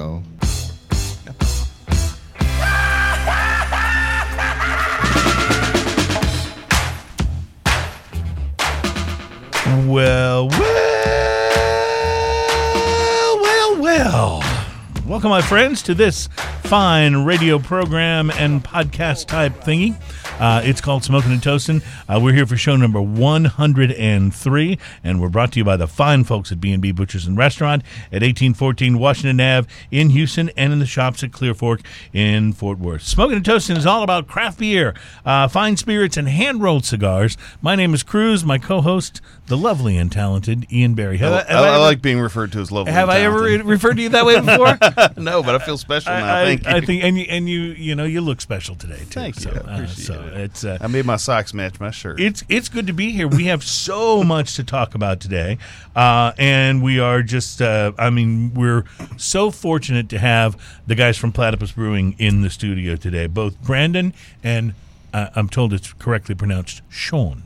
Well, well, well, well. Welcome, my friends, to this fine radio program and podcast type thingy. Uh, it's called Smoking and Toasting. Uh, we're here for show number 103, and we're brought to you by the fine folks at B&B Butchers and Restaurant at 1814 Washington Ave in Houston and in the shops at Clear Fork in Fort Worth. Smoking and Toasting is all about craft beer, uh, fine spirits, and hand-rolled cigars. My name is Cruz. My co-host, the lovely and talented Ian Barry. Have I, I- have I I ever- like being referred to as lovely. have I ever referred to you that way before? no, but I feel special now. I, Thank you. I, I think, and you, and you, you know, you look special today too. Thank so, you. I uh, appreciate so it. It's uh, I made my socks match my shirt. it's it's good to be here. We have so much to talk about today, uh, and we are just. Uh, I mean, we're so fortunate to have the guys from Platypus Brewing in the studio today. Both Brandon and uh, I'm told it's correctly pronounced Sean.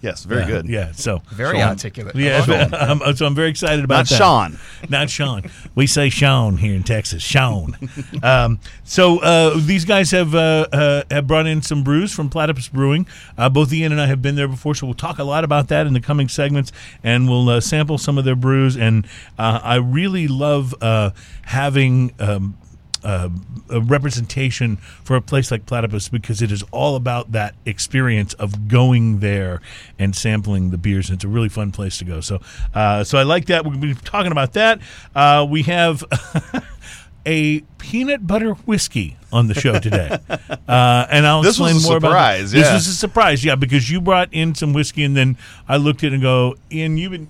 Yes, very Yeah, good. Yeah. So Very Sean. articulate. Yeah. Sean. um, so I'm very excited about Not that. Sean. Not Sean. We say Sean here in Texas. Sean. um, so uh, these guys have uh, uh, have brought in some brews from Platypus Brewing. Uh, both Ian and I have been there before, so we'll talk a lot about that in the coming segments, and we'll uh, sample some of their brews. And uh, I really love uh, having. Um, uh, a representation for a place like Platypus because it is all about that experience of going there and sampling the beers. And it's a really fun place to go. So, uh, so I like that. We're going to be talking about that. Uh, we have. A peanut butter whiskey on the show today, uh, and I'll This explain a more about surprise, This yeah. was a surprise, yeah, because you brought in some whiskey, and then I looked at it and go, Ian, you've been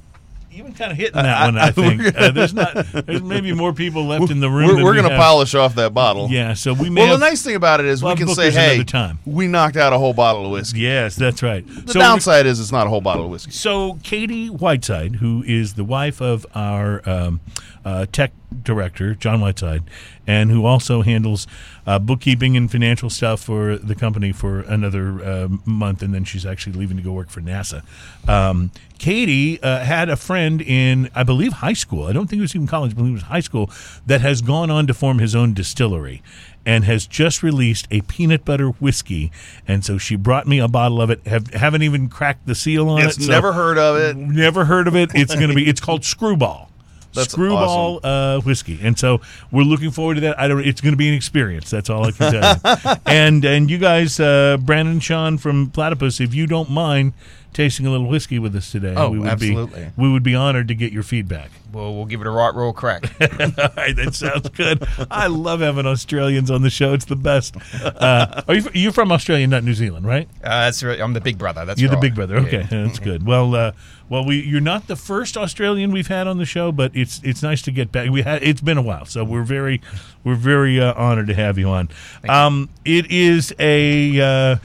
you've been kind of hitting that one. I think uh, there's not there's maybe more people left in the room. We're, we're we going to polish off that bottle. Yeah, so we may Well, have, the nice thing about it is we can say, "Hey, we knocked out a whole bottle of whiskey." Yes, that's right. The so, downside is it's not a whole bottle of whiskey. So Katie Whiteside, who is the wife of our um, uh, tech director John Whiteside, and who also handles uh, bookkeeping and financial stuff for the company for another uh, month, and then she's actually leaving to go work for NASA. Um, Katie uh, had a friend in, I believe, high school. I don't think it was even college, but believe it was high school, that has gone on to form his own distillery and has just released a peanut butter whiskey. And so she brought me a bottle of it. Have, haven't even cracked the seal on It's it. so- never heard of it. Never heard of it. It's going to be. It's called Screwball. That's Screwball uh, whiskey, and so we're looking forward to that. I don't. It's going to be an experience. That's all I can tell you. and and you guys, uh, Brandon, Sean from Platypus, if you don't mind tasting a little whiskey with us today, Oh, we would absolutely. be we would be honored to get your feedback. Well, we'll give it a right roll crack. all right, that sounds good. I love having Australians on the show. It's the best. Uh, are you you're from Australia, not New Zealand, right? Uh, that's right. I'm the big brother. That's You're the big brother. Okay, Yeah. that's good. Well, uh, well, we you're not the first Australian we've had on the show, but it's it's nice to get back. We had it's been a while, so we're very we're very uh, honored to have you on. Um, it is a.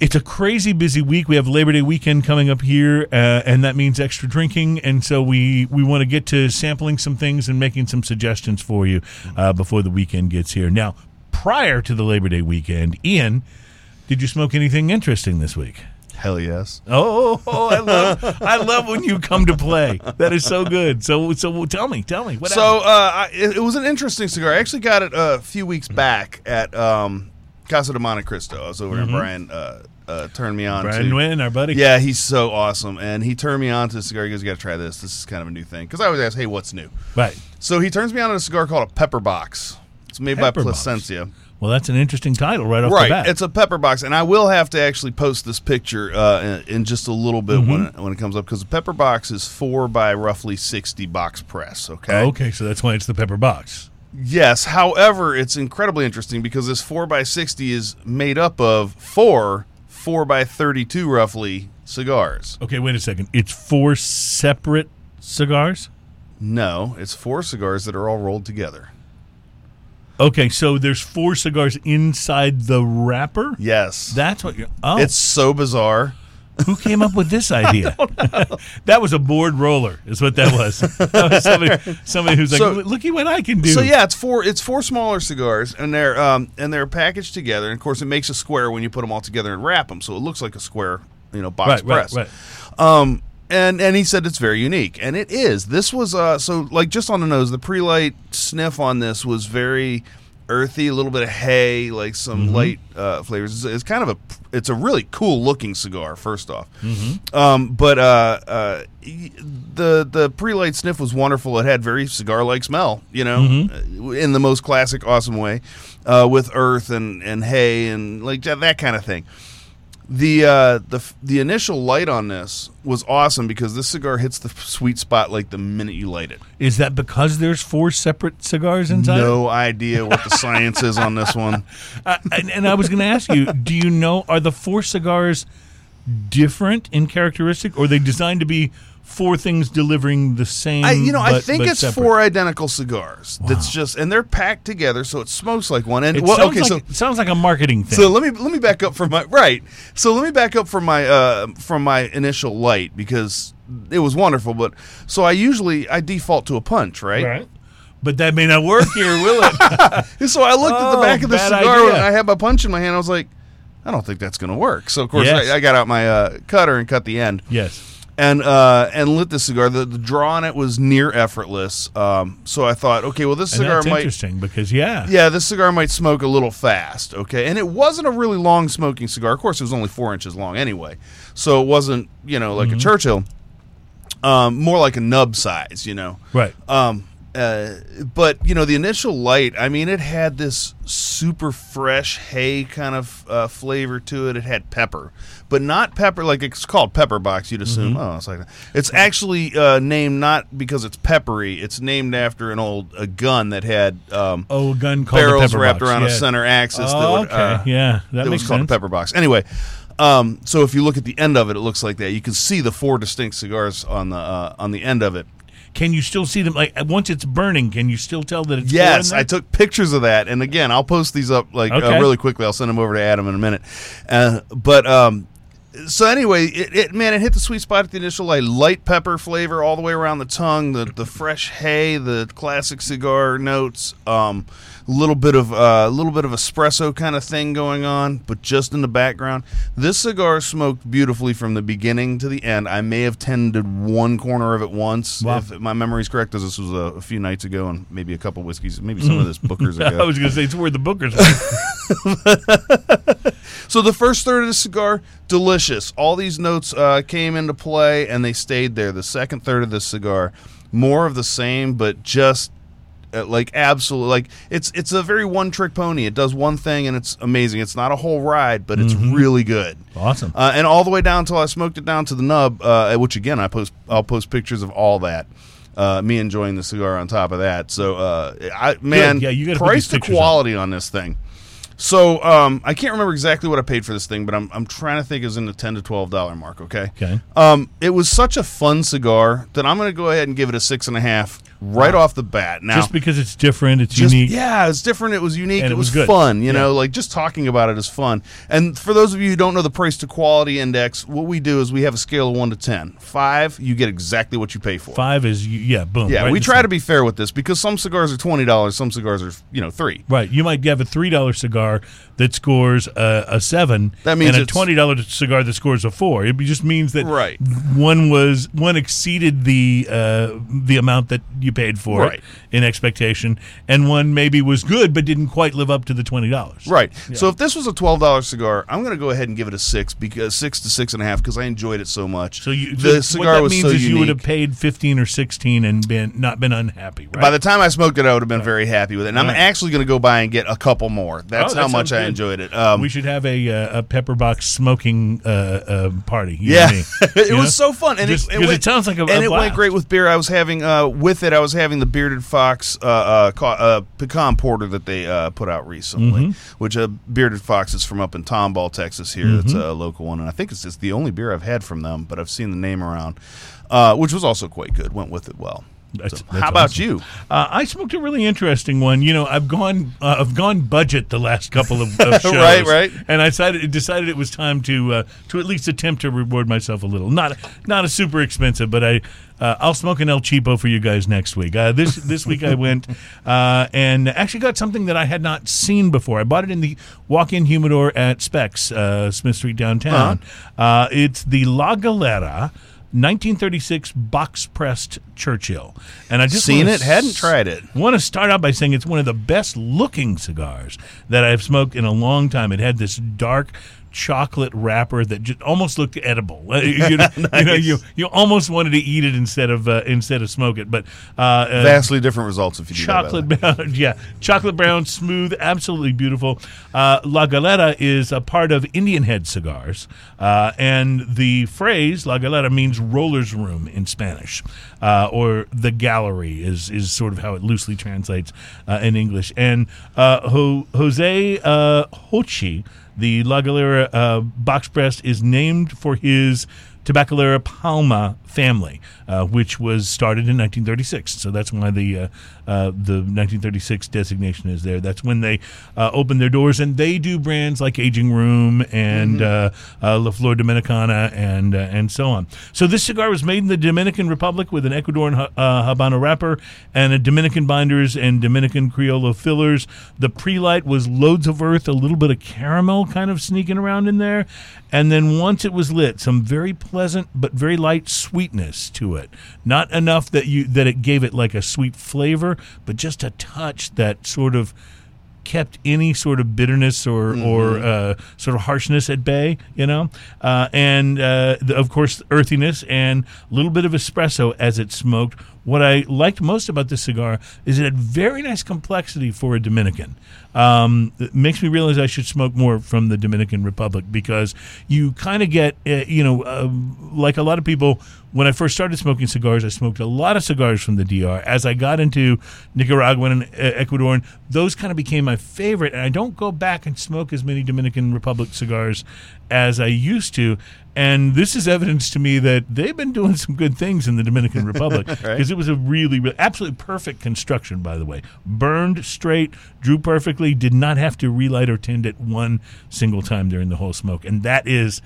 It's a crazy busy week. We have Labor Day weekend coming up here, uh, and that means extra drinking. And so we, we want to get to sampling some things and making some suggestions for you uh, before the weekend gets here. Now, prior to the Labor Day weekend, Ian, did you smoke anything interesting this week? Hell yes. Oh, oh, I love I love when you come to play. That is so good. So so tell me, tell me what. So uh, I, it, it was an interesting cigar. I actually got it a few weeks back at um, Casa de Monte Cristo. I was over there. Brian uh, uh, turned me on Mm-hmm. Brian to. Nguyen, our buddy. Yeah, he's so awesome, and he turned me on to a cigar. He goes, "You got to try this. This is kind of a new thing." Because I always ask, "Hey, what's new?" Right. So he turns me on to a cigar called a Pepper Box. It's made by Pepper Box. Plasencia. Well, that's an interesting title right off the Right, bat. it's a pepper box, and I will have to actually post this picture uh, in, in just a little bit when Mm-hmm. it, when it comes up because the pepper box is four by roughly sixty box press. Okay. okay, so that's why it's the pepper box. Yes. However, it's incredibly interesting because this four by sixty is made up of four four by thirty-two roughly cigars. Okay, wait a second. It's four separate cigars. No, it's four cigars that are all rolled together. Okay, so there's four cigars inside the wrapper. Yes. That's what you're. Oh, it's so bizarre. Who came up with this idea? that was a board roller, is what that was. That was somebody, somebody who's like, So- "Look at what I can do." So yeah, it's four. It's four smaller cigars, and they're um, and they're packaged together. And of course, it makes a square when you put them all together and wrap them, so it looks like a square, you know, box right, right, press. right. Um, and and he said it's very unique, and it is. This was uh so like just on the nose, the pre-light sniff on this was very earthy, a little bit of hay, like some Mm-hmm. light uh, flavors. It's, it's kind of a it's a really cool looking cigar. First off, Mm-hmm. um, but uh, uh, the the pre-light sniff was wonderful. It had very cigar like smell, you know, Mm-hmm. in the most classic, awesome way, uh, with earth and and hay and like that, that kind of thing the uh, the the initial light on this was awesome because this cigar hits the sweet spot like the minute you light it. Is that because there's four separate cigars inside? No idea what the science is on this one. Uh, and, and I was going to ask you, do you know are the four cigars different in characteristic, or are they designed to be four things delivering the same? I, you know, I think it's separate? four identical cigars. That's just and they're packed together, so it smokes like one. And It well, sounds okay, like, so it sounds like a marketing thing. So let me let me back up from my right. So let me back up from my uh, from my initial light because it was wonderful. But so I usually I default to a punch, right? Right. But that may not work here, will it? So I looked at the Oh, back of the cigar idea. and I had my punch in my hand. I was like, I don't think that's going to work. So of course Yes. I, I got out my uh, cutter and cut the end yes. And uh, and lit the cigar. The, the draw on it was near effortless. Um, so I thought, okay, well this And cigar that's might. interesting because yeah, Yeah, this cigar might smoke a little fast, okay? And it wasn't a really long smoking cigar. Of course, it was only four inches long anyway. So it wasn't, you know, like a Churchill. Um, more like a nub size, you know. right. Um, uh, but you know, the initial light, I mean, it had this super fresh hay kind of uh, flavor to it. It had pepper, but not pepper like it's called pepper box. You'd assume. Oh, it's like that. It's actually uh, named not because it's peppery. It's named after an old a gun that had um, Oh, a gun called barrels wrapped box, around yeah. a center axis. that Oh, would, okay, uh, yeah, that, that makes was called sense. a pepper box. Anyway, um, so if you look at the end of it, it looks like that. You can see the four distinct cigars on the uh, on the end of it. Can you still see them? Like once it's burning, can you still tell that it's Yes, I took pictures of that, and again, I'll post these up like Okay. uh, really quickly. I'll send them over to Adam in a minute. Uh, but um, so anyway, it, it man, it hit the sweet spot at the initial light. Light pepper flavor all the way around the tongue, the the fresh hay, the classic cigar notes. Um, little bit of a little bit of espresso kind of thing going on, but just in the background. This cigar smoked beautifully from the beginning to the end. I may have tended one corner of it once, Wow. if my memory's correct, as this was a, a few nights ago, and maybe a couple whiskeys, maybe some of this Booker's ago. I was going to say it's where the bookers. So the first third of the cigar, delicious. All these notes uh, came into play, and they stayed there. The second third of the cigar, more of the same, but just uh, like absolutely like it's it's a very one trick pony. It does one thing and it's amazing. It's not a whole ride, but it's really good. awesome. Uh, and all the way down until I smoked it down to the nub, uh, which again I post I'll post pictures of all that. Uh, me enjoying the cigar on top of that. So uh, I man, Yeah, you gotta price these to pictures up. quality on this thing. So um, I can't remember exactly what I paid for this thing, but I'm I'm trying to think it was in the ten to twelve dollar mark. Okay. Okay. Um, it was such a fun cigar that I'm going to go ahead and give it a six and a half right off the bat. Now, Just because it's different, it's just- unique. Yeah, it's different. It was unique. And it, it was, was fun. You Yeah. know, like just talking about it is fun. And for those of you who don't know the price to quality index, what we do is we have a scale of one to ten. Five, you get exactly what you pay for. Five is yeah, boom. Yeah, right we try to be fair with this because some cigars are twenty dollars, some cigars are you know three. Right, you might have a three dollar cigar that scores a, a seven. That means and a twenty dollar cigar that scores a four. It just means that Right. one was one exceeded the uh, the amount that you paid for Right. it in expectation, and one maybe was good but didn't quite live up to the twenty dollars. Right. So if this was a twelve dollar cigar, I'm going to go ahead and give it a six because six to six and a half because I enjoyed it so much. So you the so cigar what that was means so is you would have paid fifteen or sixteen and been not been unhappy. Right. By the time I smoked it, I would have been very happy with it. And I'm Right. actually going to go buy and get a couple more. That's Oh, that how much I. enjoyed it. Um, we should have a uh, a pepper box smoking uh, uh, party. you Yeah, it was so fun, and Just- it, it, went, it sounds like a- and a it went great with beer. I was having uh, with it. I was having the bearded fox uh, uh, ca- uh, pecan porter that they uh, put out recently, Mm-hmm. which uh, bearded fox is from up in Tomball, Texas. Here, that's Mm-hmm. a local one, and I think it's just the only beer I've had from them. But I've seen the name around, uh, which was also quite good. Went with it well. That's- So, that's how about awesome. you? Uh, I smoked a really interesting one. You know, I've gone uh, I've gone budget the last couple of, of shows, Right, right. And I decided decided it was time to uh, to at least attempt to reward myself a little. Not not a super expensive, but I uh, I'll smoke an El Cheapo for you guys next week. Uh, this this week I went uh, and actually got something that I had not seen before. I bought it in the walk-in humidor at Specs, uh, Smith Street downtown. Uh-huh. Uh, it's the La Galera 1936 box pressed Churchill, and I just Seen it, hadn't tried it. Want to start out by saying it's one of the best looking cigars that I've smoked in a long time. It had this dark chocolate wrapper that just almost looked edible. You, know, you, know, you you almost wanted to eat it instead of uh, instead of smoke it. But uh, uh, Vastly different results if you chocolate brown, yeah, chocolate brown, smooth, absolutely beautiful. Uh, La Galera is a part of Indian Head cigars, uh, and the phrase La Galera means roller's room in Spanish, uh, or the gallery is is sort of how it loosely translates uh, in English. And uh, Ho- Jose uh, Jochi, the La Galera uh, box press, is named for his Tabacalera Palma family, uh, which was started in 1936. So that's why the uh, uh, the 1936 designation is there. That's when they uh, opened their doors, and they do brands like Aging Room and uh, uh, La Flor Dominicana and uh, and so on. So this cigar was made in the Dominican Republic with an Ecuadorian ha- uh, Habano wrapper and a Dominican binders and Dominican Criollo fillers. The pre-light was loads of earth, a little bit of caramel kind of sneaking around in there, and then once it was lit, some very pleasant but very light sweetness to it. Not enough that you that it gave it like a sweet flavor, but just a touch that sort of kept any sort of bitterness or or uh, sort of harshness at bay, you know, uh, and uh, the, of course earthiness and a little bit of espresso as it smoked. What I liked most about this cigar is it had very nice complexity for a Dominican. Um, it makes me realize I should smoke more from the Dominican Republic because you kind of get, uh, you know, uh, like a lot of people. When I first started smoking cigars, I smoked a lot of cigars from the DR. As I got into Nicaraguan and uh, Ecuadorian, those kind of became my favorite. And I don't go back and smoke as many Dominican Republic cigars as I used to. And this is evidence to me that they've been doing some good things in the Dominican Republic because it was a really, really, absolutely perfect construction, by the way. Burned straight, drew perfectly, did not have to relight or tend it one single time during the whole smoke. And that is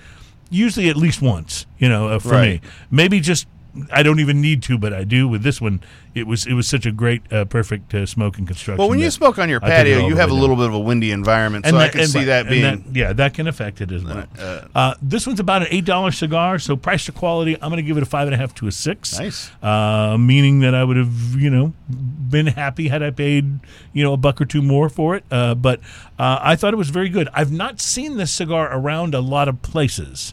usually at least once, you know, uh, for Right. me. Maybe just I don't even need to, but I do with this one. It was it was such a great, uh, perfect uh, smoking construction. Well, when you smoke on your I took it patio, you have a little bit of a windy environment, so I can see that and being. that- yeah, that can affect it as well. Uh, Uh, this one's about an eight dollar cigar, so price to quality, I'm going to give it a five and a half to a six. Nice. uh, meaning that I would have you know been happy had I paid you know a buck or two more for it. Uh, but uh, I thought it was very good. I've not seen this cigar around a lot of places.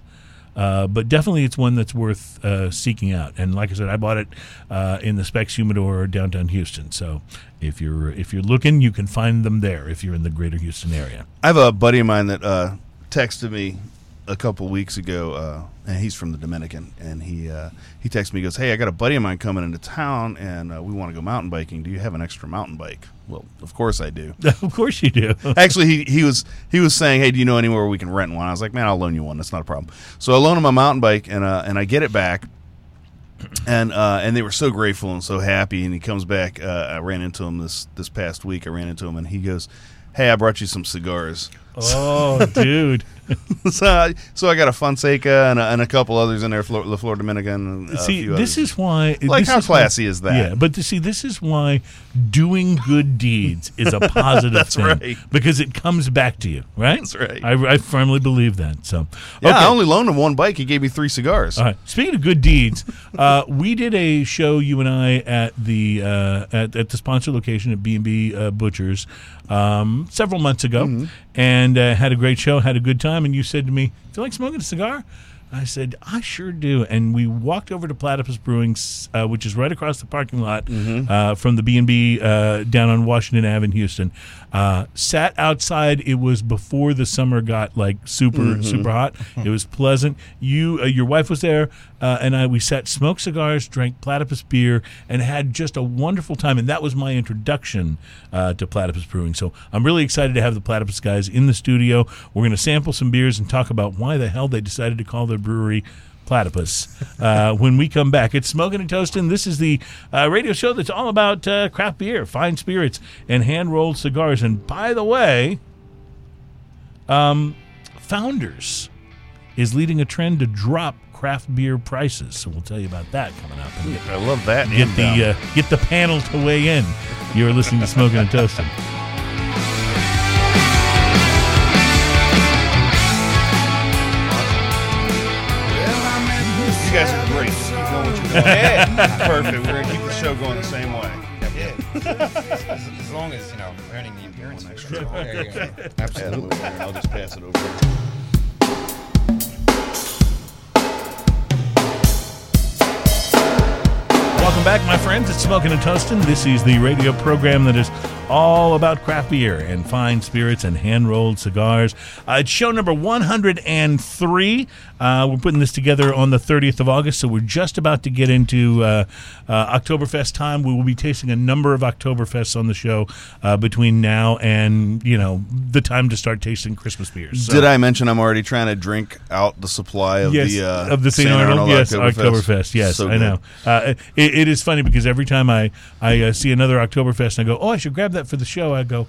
Uh, but definitely, it's one that's worth uh, seeking out. And like I said, I bought it uh, in the Specs Humidor downtown Houston. So if you're if you're looking, you can find them there. If you're in the Greater Houston area. I have a buddy of mine that uh, texted me a couple weeks ago, uh, and he's from the Dominican, and he uh, he texted me, he goes, "Hey, I got a buddy of mine coming into town, and uh, we want to go mountain biking. Do you have an extra mountain bike?" Well, of course I do. of course you do. Actually, he, he was he was saying, "Hey, do you know anywhere we can rent one?" I was like, "Man, I'll loan you one. That's not a problem." So I loan him a mountain bike, and uh, and I get it back, and uh, and they were so grateful and so happy. And he comes back. Uh, I ran into him this this past week. I ran into him, and he goes, "Hey, I brought you some cigars." Oh, dude. so, I- so I got a Fonseca and a, and a couple others in there, Flor, La Flor Dominican. See, few this others. is why. like how is why- classy is that? Yeah, but to see, this is why doing good deeds is a positive That's thing right. because it comes back to you, right? That's right. I, I firmly believe that. So, Yeah, okay. I only loaned him one bike. He gave me three cigars. All right. Speaking of good deeds, uh, we did a show you and I at the uh, at, at the sponsor location at B and B uh, Butchers um, several months ago, Mm-hmm. and uh, had a great show, had a good time. And you said to me, "Do you like smoking a cigar?" I said, "I sure do." And we walked over to Platypus Brewing, uh, which is right across the parking lot Mm-hmm. uh, from the B and B uh, down on Washington Ave in Houston. Uh, sat outside. It was before the summer got like super Mm-hmm. super hot. It was pleasant. You, uh, your wife was there, uh, and I. We sat, smoked cigars, drank Platypus beer, and had just a wonderful time. And that was my introduction uh, to Platypus Brewing. So I'm really excited to have the Platypus guys in the studio. We're going to sample some beers and talk about why the hell they decided to call their brewery. Platypus. Uh, when we come back, it's Smoking and Toasting. This is the uh, radio show that's all about uh, craft beer, fine spirits, and hand rolled cigars. And by the way, um, Founders is leading a trend to drop craft beer prices. So we'll tell you about that coming up. And get, I love that. get inbound. the uh, get the panel to weigh in. You're listening to Smoking and Toasting. You guys are great. Keep going with your. Yeah. Perfect. We're gonna keep the show going the same way. Yeah. as, as long as, you know, earning the appearance. fee. Yeah, yeah. Absolutely. Absolutely. I'll just pass it over. Welcome back, my friends. It's Smoking and Toasting. This is the radio program that is all about craft beer and fine spirits and hand rolled cigars. Uh, it's show number 103. Uh, we're putting this together on the 30th of August, so we're just about to get into uh, uh, Oktoberfest time. We will be tasting a number of Oktoberfests on the show uh, between now and, you know, the time to start tasting Christmas beers. So- Did I mention I'm already trying to drink out the supply of yes, the uh, of the St. Arnold, yes, Oktoberfest? Oktoberfest, yes, So I know. Uh, it, it is funny because every time I I uh, see another Oktoberfest and I go, oh, I should grab that for the show. I go,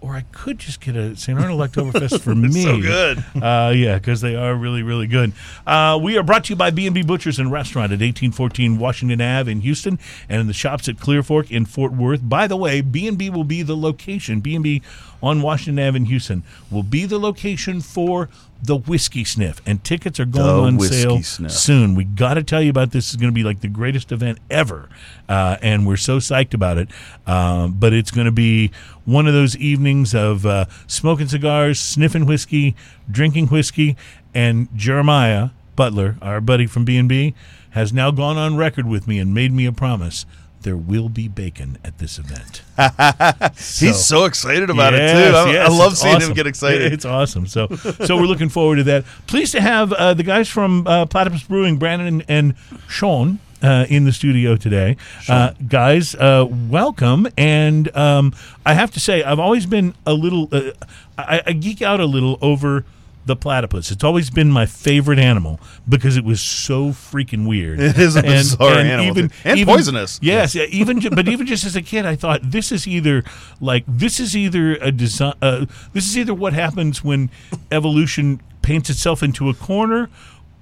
or I could just get a St. Arnold Oktoberfest for me. so good. Uh, yeah, because they are really, really good. Uh, we are brought to you by B&B Butchers and Restaurant at 1814 Washington Ave in Houston and in the shops at Clear Fork in Fort Worth. By the way, B&B will be the location. B&B on Washington Ave in Houston will be the location for the Whiskey Sniff, and tickets are going The on sale Sniff. soon. We got to tell you about this. It's going to be like the greatest event ever, uh, and we're so psyched about it. Um, but it's going to be one of those evenings of uh, smoking cigars, sniffing whiskey, drinking whiskey, and Jeremiah Butler, our buddy from B and B, has now gone on record with me and made me a promise. There will be bacon at this event. He's so excited about Yes, it too. I, yes, I love seeing awesome. him get excited. It's awesome. So, so we're looking forward to that. Pleased to have uh, the guys from uh, Platypus Brewing, Brandon and, and Sean. Uh, in the studio today, uh, guys, uh, welcome. And um, I have to say, I've always been a little, uh, I, I geek out a little over the platypus. It's always been my favorite animal because it was so freaking weird. It is a bizarre animal, too. And poisonous. Yes, yeah, even but even just as a kid, I thought this is either like this is either a design. Uh, this is either what happens when evolution paints itself into a corner,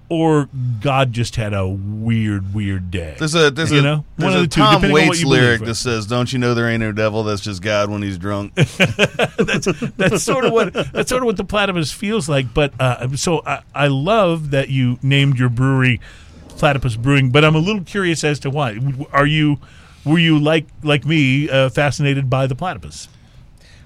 or God just had a weird, weird day. There's a there's You a know? there's One of a the two, Tom Waits lyric that says, "Don't you know there ain't no devil? That's just God when he's drunk." that's sort of what that's sort of what the platypus feels like. But uh, so I, I love that you named your brewery Platypus Brewing, but I'm a little curious as to why. Are you were you like like me uh, fascinated by the platypus?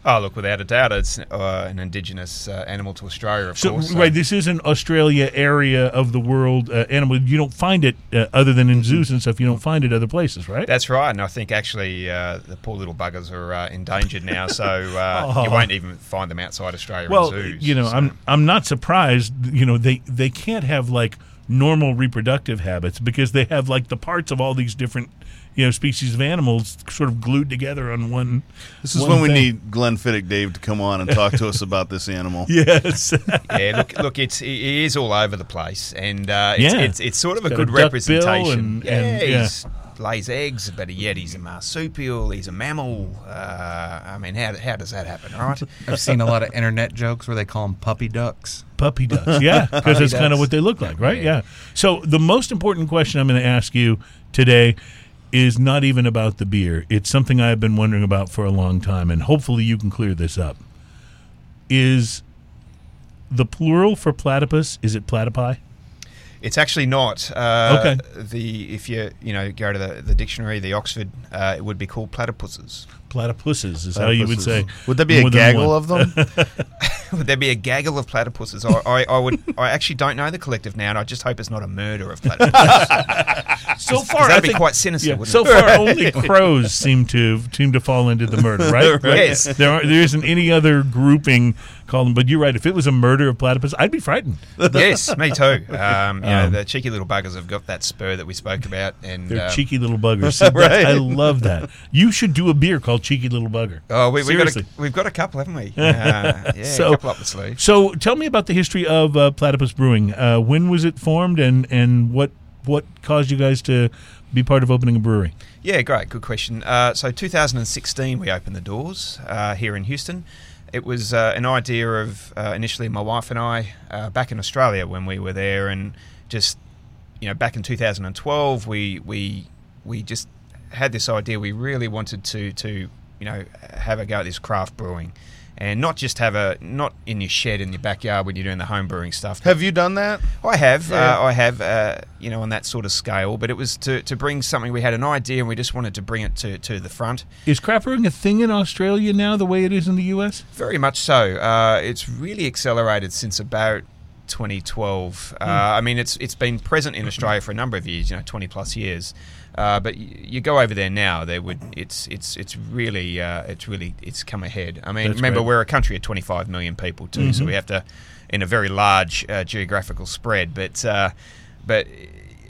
Oh, look, without a doubt, it's uh, an indigenous uh, animal to Australia, of So course. right, this is an Australia area of the world uh, animal. You don't find it uh, other than in zoos and stuff. You don't find it other places, right? That's right, and I think actually uh, the poor little buggers are uh, endangered now, so uh, Oh. you won't even find them outside Australia well, in zoos. you know, so- I'm I'm not surprised. You know, they they can't have like normal reproductive habits because they have like the parts of all these different you know species of animals sort of glued together on one. This is one when we thing. need Glenn Fiddick Dave to come on and talk to us about this animal. Yes. yeah, look, look, it's it is all over the place, and uh, it's, Yeah. it's it's sort of a good a duck bill representation. and- yeah, and- yeah. he's lays eggs, but yet he's a marsupial. He's a mammal. Uh, I mean, how how does that happen, right? I've seen a lot of internet jokes where they call them puppy ducks. Puppy ducks, yeah, because that's kind of what they look like, right? Yeah. Yeah. So the most important question I'm going to ask you today is not even about the beer. It's something I've been wondering about for a long time, and hopefully you can clear this up. Is the plural for platypus? Is it platypi? It's actually not. Uh, Okay. The if you you know go to the, the dictionary, the Oxford, uh, it would be called platypuses. Platypuses is how you would say. Would there be a gaggle one. of them? would there be a gaggle of platypuses? I, I, I would. I actually don't know the collective now, and I just hope it's not a murder of platypuses. So 'Cause far, that'd be think- quite sinister. Yeah, wouldn't so it? far only crows seem to seem to fall into the murder, right? Right. Yes. There are, there isn't any other grouping called them, but you're right. If it was a murder of platypus, I'd be frightened. yes, me too. Um, you know, Um, the cheeky little buggers have got that spur that we spoke about, and They're uh, cheeky little buggers. See, Right. I love that. You should do a beer called Cheeky Little Bugger. Oh, we, we've got a, we've got a couple, haven't we? Uh, yeah, So- a couple up the sleeve. So tell me about the history of uh, Platypus Brewing. Uh, when was it formed, and and what what caused you guys to be part of opening a brewery? Yeah, great, good question. Uh, so 2016, we opened the doors uh, here in Houston. It was uh, an idea of uh, initially my wife and I uh, back in Australia when we were there, and just you know back in 2012, we we we just had this idea. We really wanted to to you know have a go at this craft brewing, and not just have a not in your shed in your backyard when you're doing the home brewing stuff. Have you done that? I have, Yeah. uh, I have, uh, you know, on that sort of scale. But it was to, to bring something. We had an idea, and we just wanted to bring it to, to the front. Is craft brewing a thing in Australia now, the way it is in the U.S.? Very much so. Uh, it's really accelerated since about 2012. Uh, I mean, it's it's been present in Australia for a number of years, you know, 20 plus years. Uh, but y- you go over there now, there would it's it's it's really uh, it's really it's come ahead. I mean, That's remember great. we're a country of 25 million people too, so we have to in a very large uh, geographical spread. But uh, but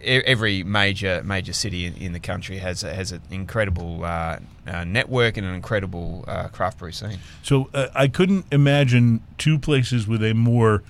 every major major city in, in the country has a, has an incredible uh, uh, network and an incredible uh, craft brew scene. So uh, I couldn't imagine two places with a more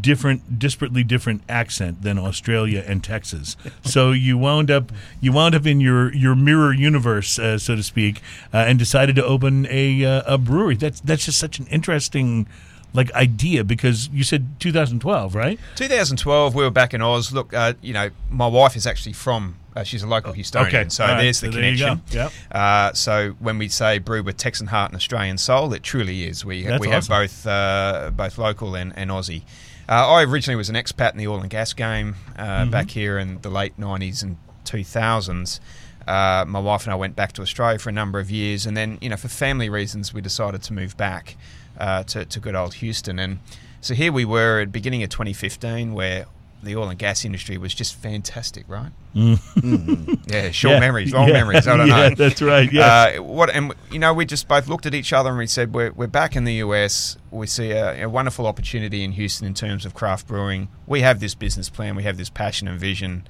different, disparately different accent than Australia and Texas. so you wound up, you wound up in your your mirror universe, uh, so to speak, uh, and decided to open a uh, a brewery. That's that's just such an interesting. Like idea because you said 2012, right? 2012, we were back in Oz. Look, uh, you know, my wife is actually from. Uh, she's a local Houstonian, okay. so right. there's the So connection. go. Yep. Uh, so when we say brew with Texan heart and Australian soul, it truly is. We That's we have both uh, both local and, and Aussie. Uh, I originally was an expat in the oil and gas game uh, Mm-hmm. back here in the late 90s and 2000s. Uh, my wife and I went back to Australia for a number of years, and then you know for family reasons we decided to move back uh, to, to good old Houston. And so here we were at the beginning of 2015, where the oil and gas industry was just fantastic, right? Yeah, short Yeah. memories, long Yeah. memories. I don't yeah, know. That's right. Yes. Uh, what and you know, we just both looked at each other and we said, "We're, we're back in the US. We see a, a wonderful opportunity in Houston in terms of craft brewing. We have this business plan. We have this passion and vision.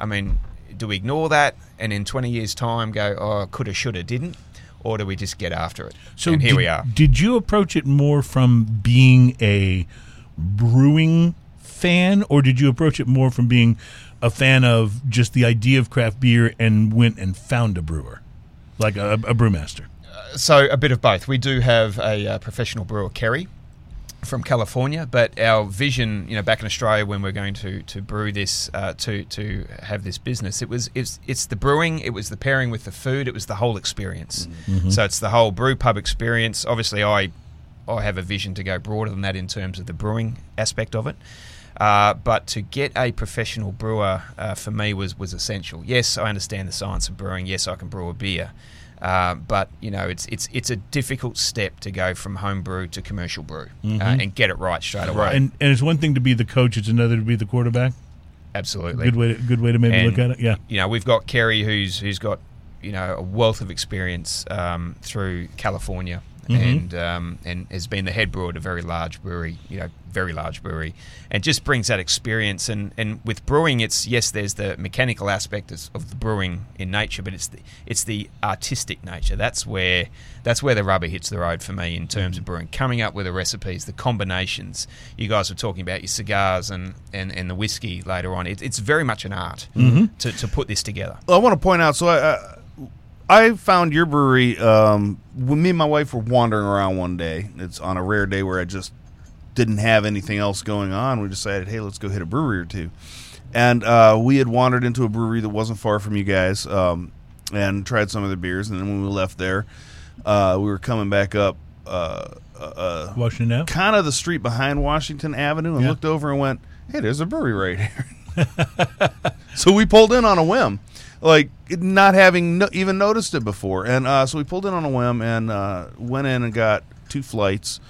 I mean, do we ignore that and in 20 years' time go, oh, coulda, shoulda, didn't, or do we just get after it? So and here did, we are. Did you approach it more from being a brewing fan, or did you approach it more from being a fan of just the idea of craft beer and went and found a brewer, like a, a brewmaster? So a bit of both. We do have a uh, professional brewer, Kerry, from California, but our vision, you know, back in Australia when we're going to to brew this, uh, to to have this business, it was it's it's the brewing, it was the pairing with the food, it was the whole experience. So it's the whole brew pub experience. Obviously, I I have a vision to go broader than that in terms of the brewing aspect of it. Uh, but to get a professional brewer uh, for me was was essential. Yes, I understand the science of brewing. Yes, I can brew a beer. Uh, but you know, it's it's it's a difficult step to go from home brew to commercial brew uh, and get it right straight away. And and it's one thing to be the coach; it's another to be the quarterback. Absolutely. Good way, to, good way to maybe And, look at it. Yeah. You know, we've got Kerry, who's who's got you know a wealth of experience um, through California, Mm-hmm. and um, and has been the head brewer at a very large brewery. You know, very large brewery, and just brings that experience. And, and with brewing, it's yes, there's the mechanical aspect of the brewing in nature, but it's the it's the artistic nature. That's where that's where the rubber hits the road for me in terms mm-hmm. of brewing. Coming up with the recipes, the combinations. You guys were talking about your cigars and, and, and the whiskey later on. It, it's very much an art mm-hmm. to, to put this together. Well, I want to point out. So I, I, I found your brewery um, when me and my wife were wandering around one day. It's on a rare day where I just didn't have anything else going on. We decided, hey, let's go hit a brewery or two. And uh, we had wandered into a brewery that wasn't far from you guys um, and tried some of the beers. And then when we left there, uh, we were coming back up. Uh, uh, Washington now. kind of the street behind Washington Avenue and Yeah. looked over and went, "Hey, there's a brewery right here." so we pulled in on a whim, like not having no, even noticed it before, and uh, so we pulled in on a whim and uh, went in and got two flights,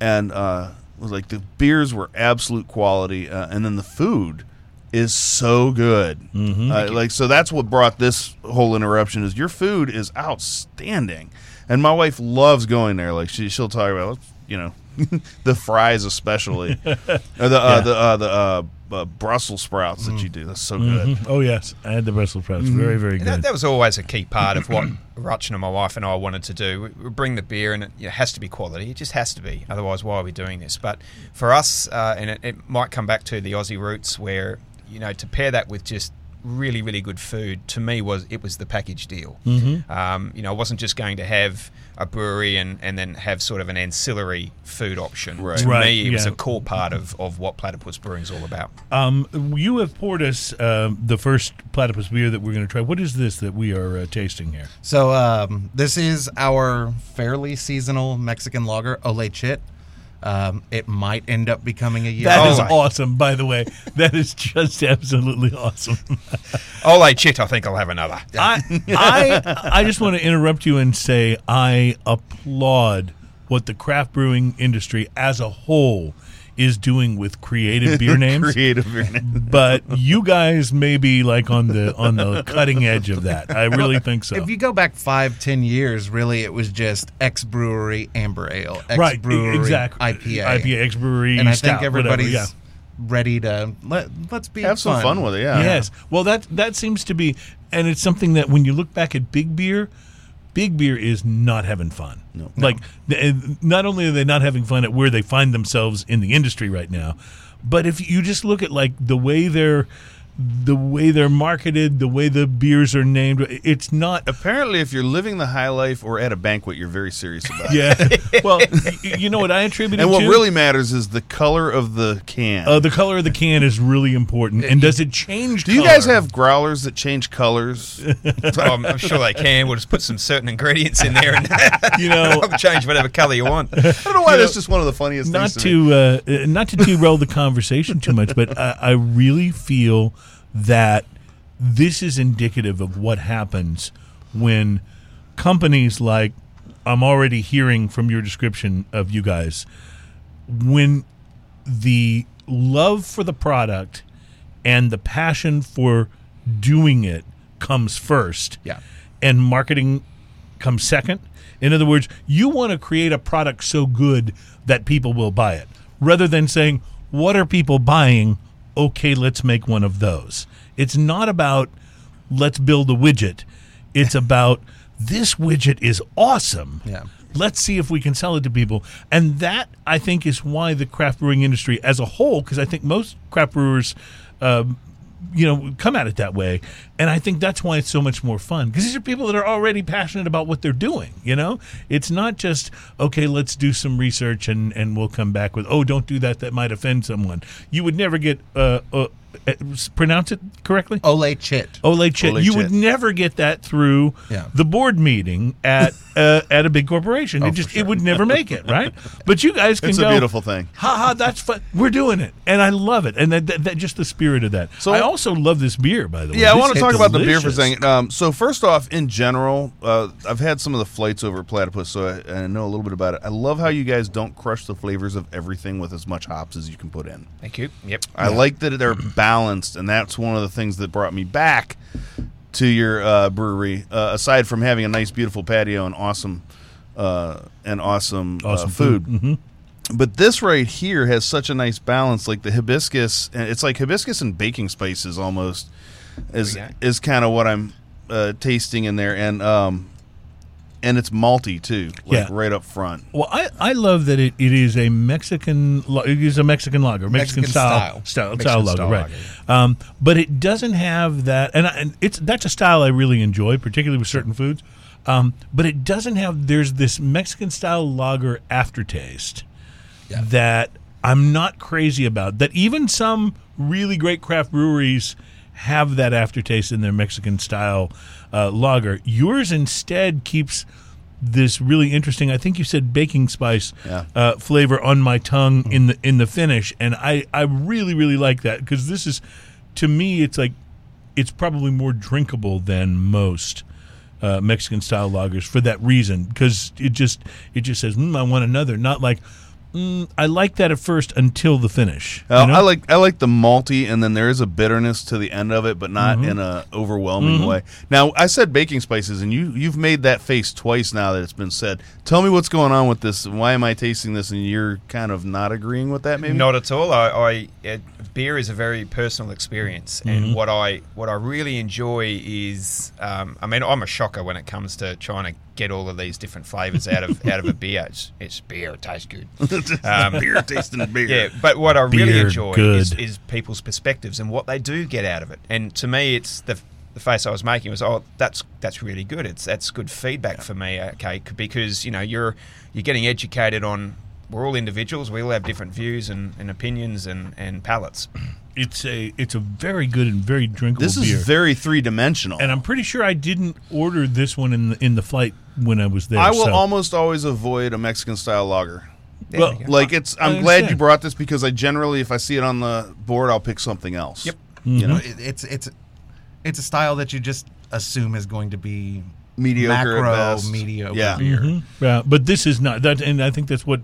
and uh, was like the beers were absolute quality, uh, and then the food is so good. Mm-hmm. Uh, like so, that's what brought this whole interruption. Is your food is outstanding, and my wife loves going there. Like she she'll talk about you know the fries especially, or the uh, the uh, the uh, uh, Brussels sprouts that you do. That's so good. Mhm. Oh yes, I had the Brussels sprouts. Very very good. that, that was always a key part of what Rutchen and my wife and I wanted to do. We, we bring the beer, and it you know, has to be quality. It just has to be. Otherwise, why are we doing this? But for us, uh, and it, it might come back to the Aussie roots, where you know to pair that with just really, really good food, to me was it was the package deal. Mm-hmm. Um, you know, I wasn't just going to have a brewery and, and then have sort of an ancillary food option. Right. To Right, me, it was a core part of, of what Platypus Brewing is all about. Um, you have poured us um, the first platypus beer that we're going to try. What is this that we are uh, tasting here? So um, this is our fairly seasonal Mexican lager, Ole Chit. Um, it might end up becoming a year. That is Oh, awesome, by the way. That is just absolutely awesome. Ole Chit, I think I'll have another. I, I, I just want to interrupt you and say I applaud what the craft brewing industry as a whole is doing with creative beer names. Creative beer name. but you guys may be like on the on the cutting edge of that. I really think so. If you go back five, ten years, really, it was just X Brewery Amber Ale, X right, Brewery exactly. IPA, IPA, ex brewery, and I stout, think everybody's whatever, yeah. ready to let let's be Have some fun with it. Yeah. Yes. Well, that that seems to be, and it's something that when you look back at big beer, big beer is not having fun. No. Like, not only are they not having fun at where they find themselves in the industry right now, but if you just look at like the way they're, the way they're marketed, the way the beers are named, it's not. Apparently, if you're living the high life or at a banquet, you're very serious about it. Yeah. well, you know what I attribute it And what to? really matters is the color of the can. Uh, the color of the can is really important, and does it change? Do you guys have growlers that change colors? Oh, I'm, I'm sure they can. We'll just put some certain ingredients in there and You know, I'll change whatever colour you want. I don't know why that's just one of the funniest not things to, me. to uh, uh, not to derail the conversation too much, but I, I really feel that this is indicative of what happens when companies like I'm already hearing from your description of you guys when the love for the product and the passion for doing it comes first Yeah. and marketing comes second. In other words, you want to create a product so good that people will buy it rather than saying, What are people buying? Okay, let's make one of those. It's not about let's build a widget, it's about this widget is awesome. Yeah. Let's see if we can sell it to people. And that, I think, is why the craft brewing industry as a whole, because I think most craft brewers um, you know come at it that way and i think that's why it's so much more fun because these are people that are already passionate about what they're doing you know it's not just okay let's do some research and and we'll come back with oh don't do that that might offend someone you would never get uh, uh uh, pronounce it correctly Ole Chit. Ole Chit. Ole you Chit. would never get that through Yeah. the board meeting at uh, at a big corporation. it just it would never make it, right? But you guys can It's go. a beautiful thing. Ha ha! That's fun. We're doing it, and I love it, and that, that, that just the spirit of that. So- I also love this beer, by the way. Yeah, I want to is talk about the beer for a second. Um, so first off, in general, uh, I've had some of the flights over at Platypus, so I, I know a little bit about it. I love how you guys don't crush the flavors of everything with as much hops as you can put in. Thank you. Yep. I like that they're balanced, and that's one of the things that brought me back to your uh, brewery. Uh, aside from having a nice, beautiful patio and awesome, uh, and awesome, uh, Awesome food. food. Mhm. But this right here has such a nice balance, like the hibiscus, and it's like hibiscus and baking spices almost. Is Okay. is kind of what I'm uh, tasting in there, and um, and it's malty too, like Yeah. right up front. Well, I, I love that it, it is a Mexican it is a Mexican lager, Mexican, Mexican style style. style, Mexican style lager, right? lager. Um, but it doesn't have that, and, I, and it's that's a style I really enjoy, particularly with certain foods. Um, but it doesn't have. There's this Mexican style lager aftertaste Yeah. that I'm not crazy about. That even some really great craft breweries have that aftertaste in their Mexican style uh, lager. Yours instead keeps this really interesting. I think you said baking spice Yeah. uh, flavor on my tongue in the in the finish, and I I really really like that because this is to me it's like it's probably more drinkable than most uh, Mexican style lagers for that reason because it just it just says mm, I want another, not like mm, I like that at first until the finish. Uh, you know? I like I like the malty, and then there is a bitterness to the end of it, but not Mm-hmm. in a overwhelming way. Now, I said baking spices, and you you've made that face twice now that it's been said. Tell me what's going on with this. Why am I tasting this, and you're kind of not agreeing with that? Maybe Not at all. I, I it, beer is a very personal experience, and what I what I really enjoy is, um, I mean, I'm a shocker when it comes to trying to get all of these different flavors out of out of a beer. It's, it's beer. It tastes good. Um, beer tasting beer. yeah, but what I really Beer, enjoy is, is people's perspectives and what they do get out of it. And to me, it's the the face I was making was, oh, that's that's really good. It's that's good feedback for me, okay, because you know you're you're getting educated on. We're all individuals. We all have different views and, and opinions and, and palates. It's a it's a very good and very drinkable This is beer. very three dimensional. and I'm pretty sure I didn't order this one in the in the flight when I was there. I will so- almost always avoid a Mexican style lager. There Well, we. Like it's, I I'm glad you brought this because I generally, if I see it on the board, I'll pick something else. Yep. You know, It, it's it's it's a style that you just assume is going to be mediocre macro, at best. mediocre Yeah. beer. Mhm. Yeah, but this is not that, and I think that's what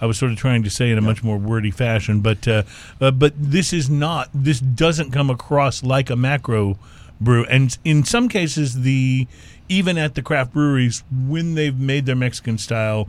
I was sort of trying to say in a much more wordy fashion. But uh, uh, but this is not. This doesn't come across like a macro brew, and in some cases, the even at the craft breweries when they've made their Mexican style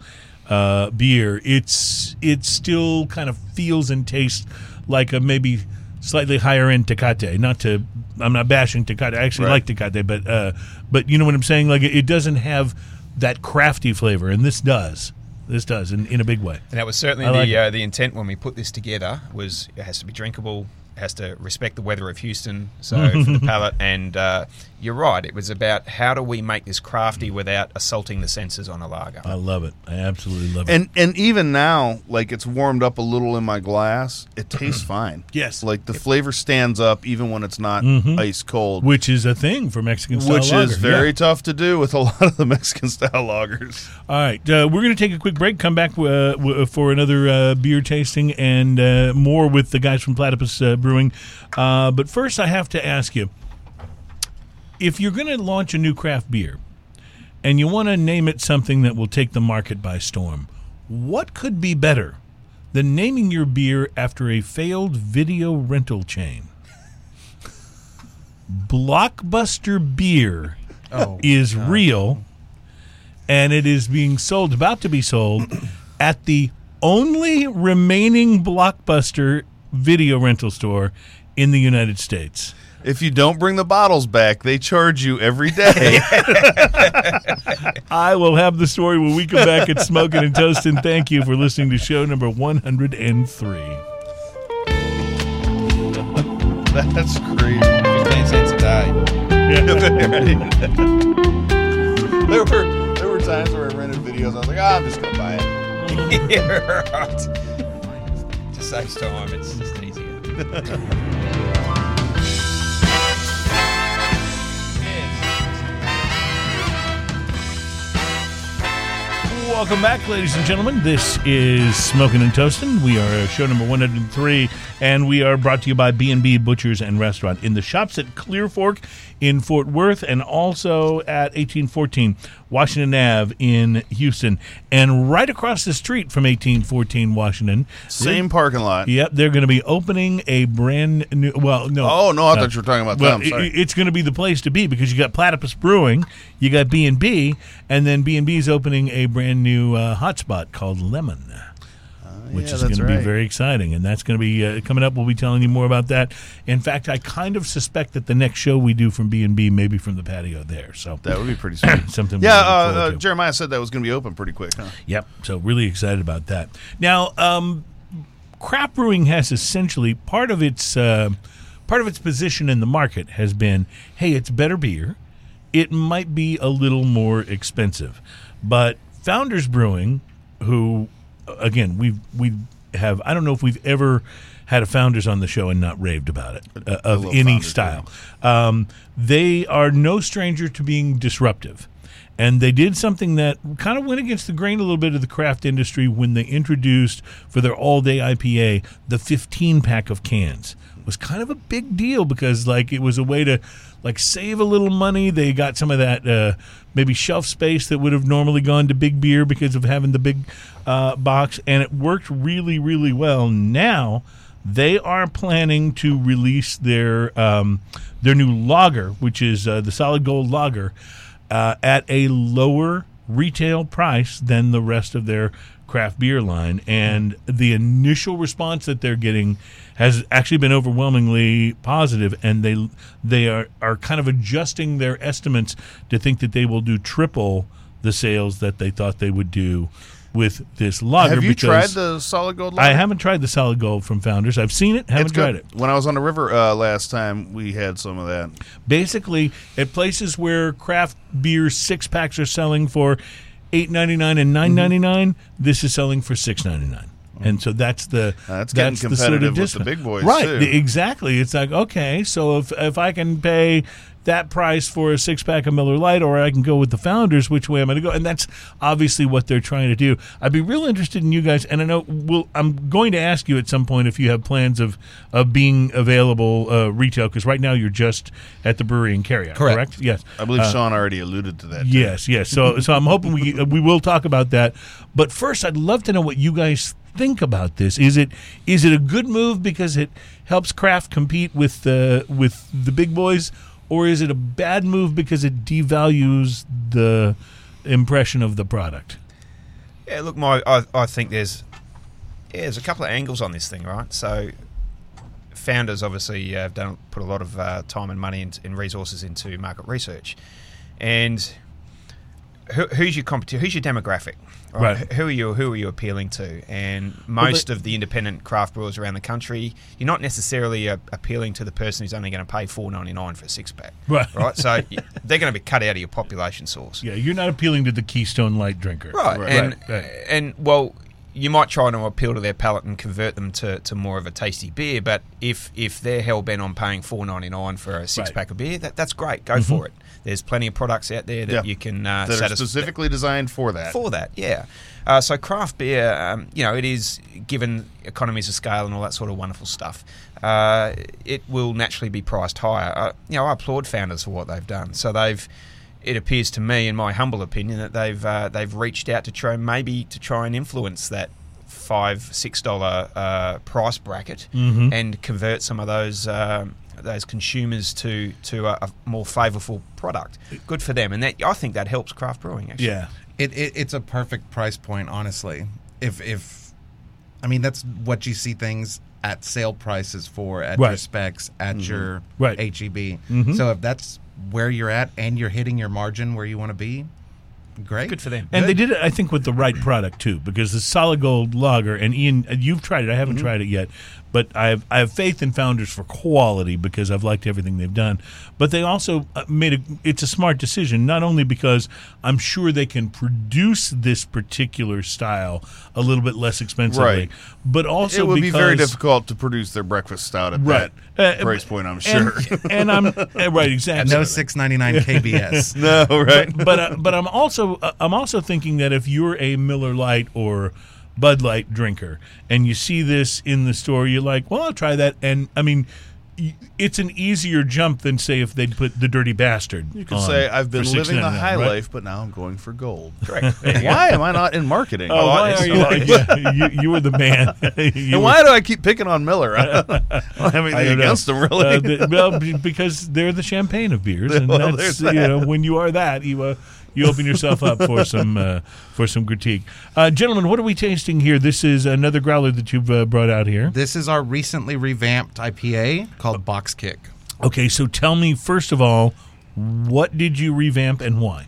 uh, beer, it's it still kind of feels and tastes like a maybe slightly higher end Tecate. Not to, I'm not bashing Tecate. I actually Right. like Tecate, but uh, but you know what I'm saying. Like it, it doesn't have that crafty flavor, and this does. This does in, in a big way. And that was certainly I the it. uh, the intent when we put this together was it has to be drinkable, it has to respect the weather of Houston, so for the palate. And uh, you're right, it was about how do we make this crafty without assaulting the senses on a lager. I love it. I absolutely love it. And and even now, like it's warmed up a little in my glass, it tastes fine. Yes. like the flavor stands up even when it's not Mhm. ice cold, Which is a thing for Mexican style which lager. is very Yeah. tough to do with a lot of the Mexican style lagers. All right, uh, we're going to take a quick break. Come back uh, w- for another uh, beer tasting and uh, more with the guys from Platypus uh, Brewing. Uh, but first, I have to ask you: if you're going to launch a new craft beer and you want to name it something that will take the market by storm, what could be better than naming your beer after a failed video rental chain? Blockbuster Beer Oh, is real and it is being sold about to be sold at the only remaining blockbuster video rental store in the United States. If you don't bring the bottles back, they charge you every day. I will have the story when we come back at Smoking and Toasting. Thank you for listening to show number 103. That's crazy. 15 cents a day. there were there were times where I rented videos. I was like, ah, I'm just gonna buy it. yeah, right. Just saves time, it's just easier. Welcome back, ladies and gentlemen. This is Smoking and Toasting. We are show number 103, and we are brought to you by B&B Butchers and Restaurant in the shops at Clear Fork in Fort Worth and also at 1814 Washington Ave in Houston. And right across the street from 1814 Washington. Same parking lot. Yep, they're going to be opening a brand new. Well, no. Oh no, I uh, thought you were talking about well, them. Sorry. it's going to be the place to be because you got Platypus Brewing, you got B and B, and then B and B is opening a brand new uh, hotspot called Lemon, which yeah, is going that's to be very exciting, and that's going to be uh, coming up. We'll be telling you more about that. In fact, I kind of suspect that the next show we do from B and B may be from the patio there. So that would be pretty sweet. something. yeah, uh, uh. Jeremiah said that was going to be open pretty quick. Huh? Yep. So really excited about that. Now, um, craft brewing has essentially part of its uh, part of its position in the market has been, hey, it's better beer. It might be a little more expensive, but Founders Brewing, who again we we have, I don't know if we've ever had a Founders on the show and not raved about it uh, of any style. Um, they are no stranger to being disruptive. And they did something that kind of went against the grain a little bit of the craft industry when they introduced for their all day IPA the 15 pack of cans. It was kind of a big deal because like it was a way to like save a little money. They got some of that uh, maybe shelf space that would have normally gone to big beer because of having the big uh, box, and it worked really really well. Now they are planning to release their um, their new lager, which is uh, the solid gold lager, uh, at a lower retail price than the rest of their craft beer line. And the initial response that they're getting has actually been overwhelmingly positive, and they they are are kind of adjusting their estimates to think that they will do triple the sales that they thought they would do with this lager. Have you tried the solid gold? I haven't tried the solid gold from Founders. I've seen it, haven't tried it. When I was on the river uh, last time, we had some of that. Basically, at places where craft beer six packs are selling for eight ninety nine and nine ninety nine, this is selling for six ninety nine. And so that's the Uh, that's getting the sort of competitive with the big boys, right? too. exactly. It's like okay, so if if I can pay that price for a six pack of Miller Lite, or I can go with the Founders, which way am I going to go? And that's obviously what they're trying to do. I'd be real interested in you guys, and I know we'll, I'm going to ask you at some point if you have plans of of being available uh, retail, because right now you're just at the brewery in carryout, Correct. correct? Yes. I believe Uh, Sean already alluded to that. too. Yes, yes. So, so I'm hoping we we will talk about that. But first, I'd love to know what you guys think about this. Is it is it a good move because it helps craft compete with the with the big boys, or is it a bad move because it devalues the impression of the product? Yeah, look, my I, I think there's yeah, there's a couple of angles on this thing, right? So, founders obviously uh, have done put a lot of uh, time and money and, and resources into market research, and who, who's your competition? Who's your demographic? Right. Who are you? Who are you appealing to? And most of the independent craft brewers around the country, you're not necessarily uh, appealing to the person who's only going to pay four ninety nine for a six pack, Right. Right. So they're going to be cut out of your population source. Yeah, you're not appealing to the Keystone Light drinker, Right. Right. And Right, right. and well, you might try to appeal to their palate and convert them to, to more of a tasty beer, but if if they're hell bent on paying four ninety nine for a six pack of beer, that, that's great. Go for it. There's plenty of products out there that Yeah. you can uh, that are specifically designed for that. for that. Yeah. Uh, so craft beer, um, you know, it is given economies of scale and all that sort of wonderful stuff. Uh, it will naturally be priced higher. Uh, you know, I applaud founders for what they've done. So they've. It appears to me, in my humble opinion, that they've uh, they've reached out to try maybe to try and influence that five six dollar uh, price bracket Mhm. and convert some of those um, those consumers to to a, a more favourable product. Good for them, and that I think that helps craft brewing. Actually, Yeah, It, it it's a perfect price point, honestly. If if I mean that's what you see things at sale prices for at Right. your specs at your Right. HEB. Mhm. So if that's where you're at and you're hitting your margin where you want to be, great. good for them. And they did it, I think, with the right product too, because the solid gold lager. And Ian, uh, you've tried it. I haven't tried it yet, but I have I have faith in Founders for quality because I've liked everything they've done. But they also uh, made a. It's a smart decision, not only because I'm sure they can produce this particular style a little bit less expensively, Right. but also it would be very difficult to produce their breakfast stout at Right. that Uh, price point. I'm sure. And, and I'm uh, right exactly. no six ninety nine KBS. no, right? but uh, but I'm also uh, I'm also thinking that if you're a Miller Lite or Bud Light drinker and you see this in the store, you're like, well, I'll try that. And I mean, it's an easier jump than say if they'd put the Dirty Bastard. You could say I've been living the high right? life, but now I'm going for gold. Correct. Why am I not in marketing? Oh, why are you, like, yeah, you? You were the man. And were- why do I keep picking on Miller? I don't, have anything I know. against him, really. Uh, the- well, because they're the champagne of beers, and Well, that's you know when you are that you uh, you open yourself up for some uh, for some critique. Uh, gentlemen, what are we tasting here? This is another growler that you've uh, brought out here. This is our recently revamped IPA called Box Kick. Okay, so tell me first of all, what did you revamp and why?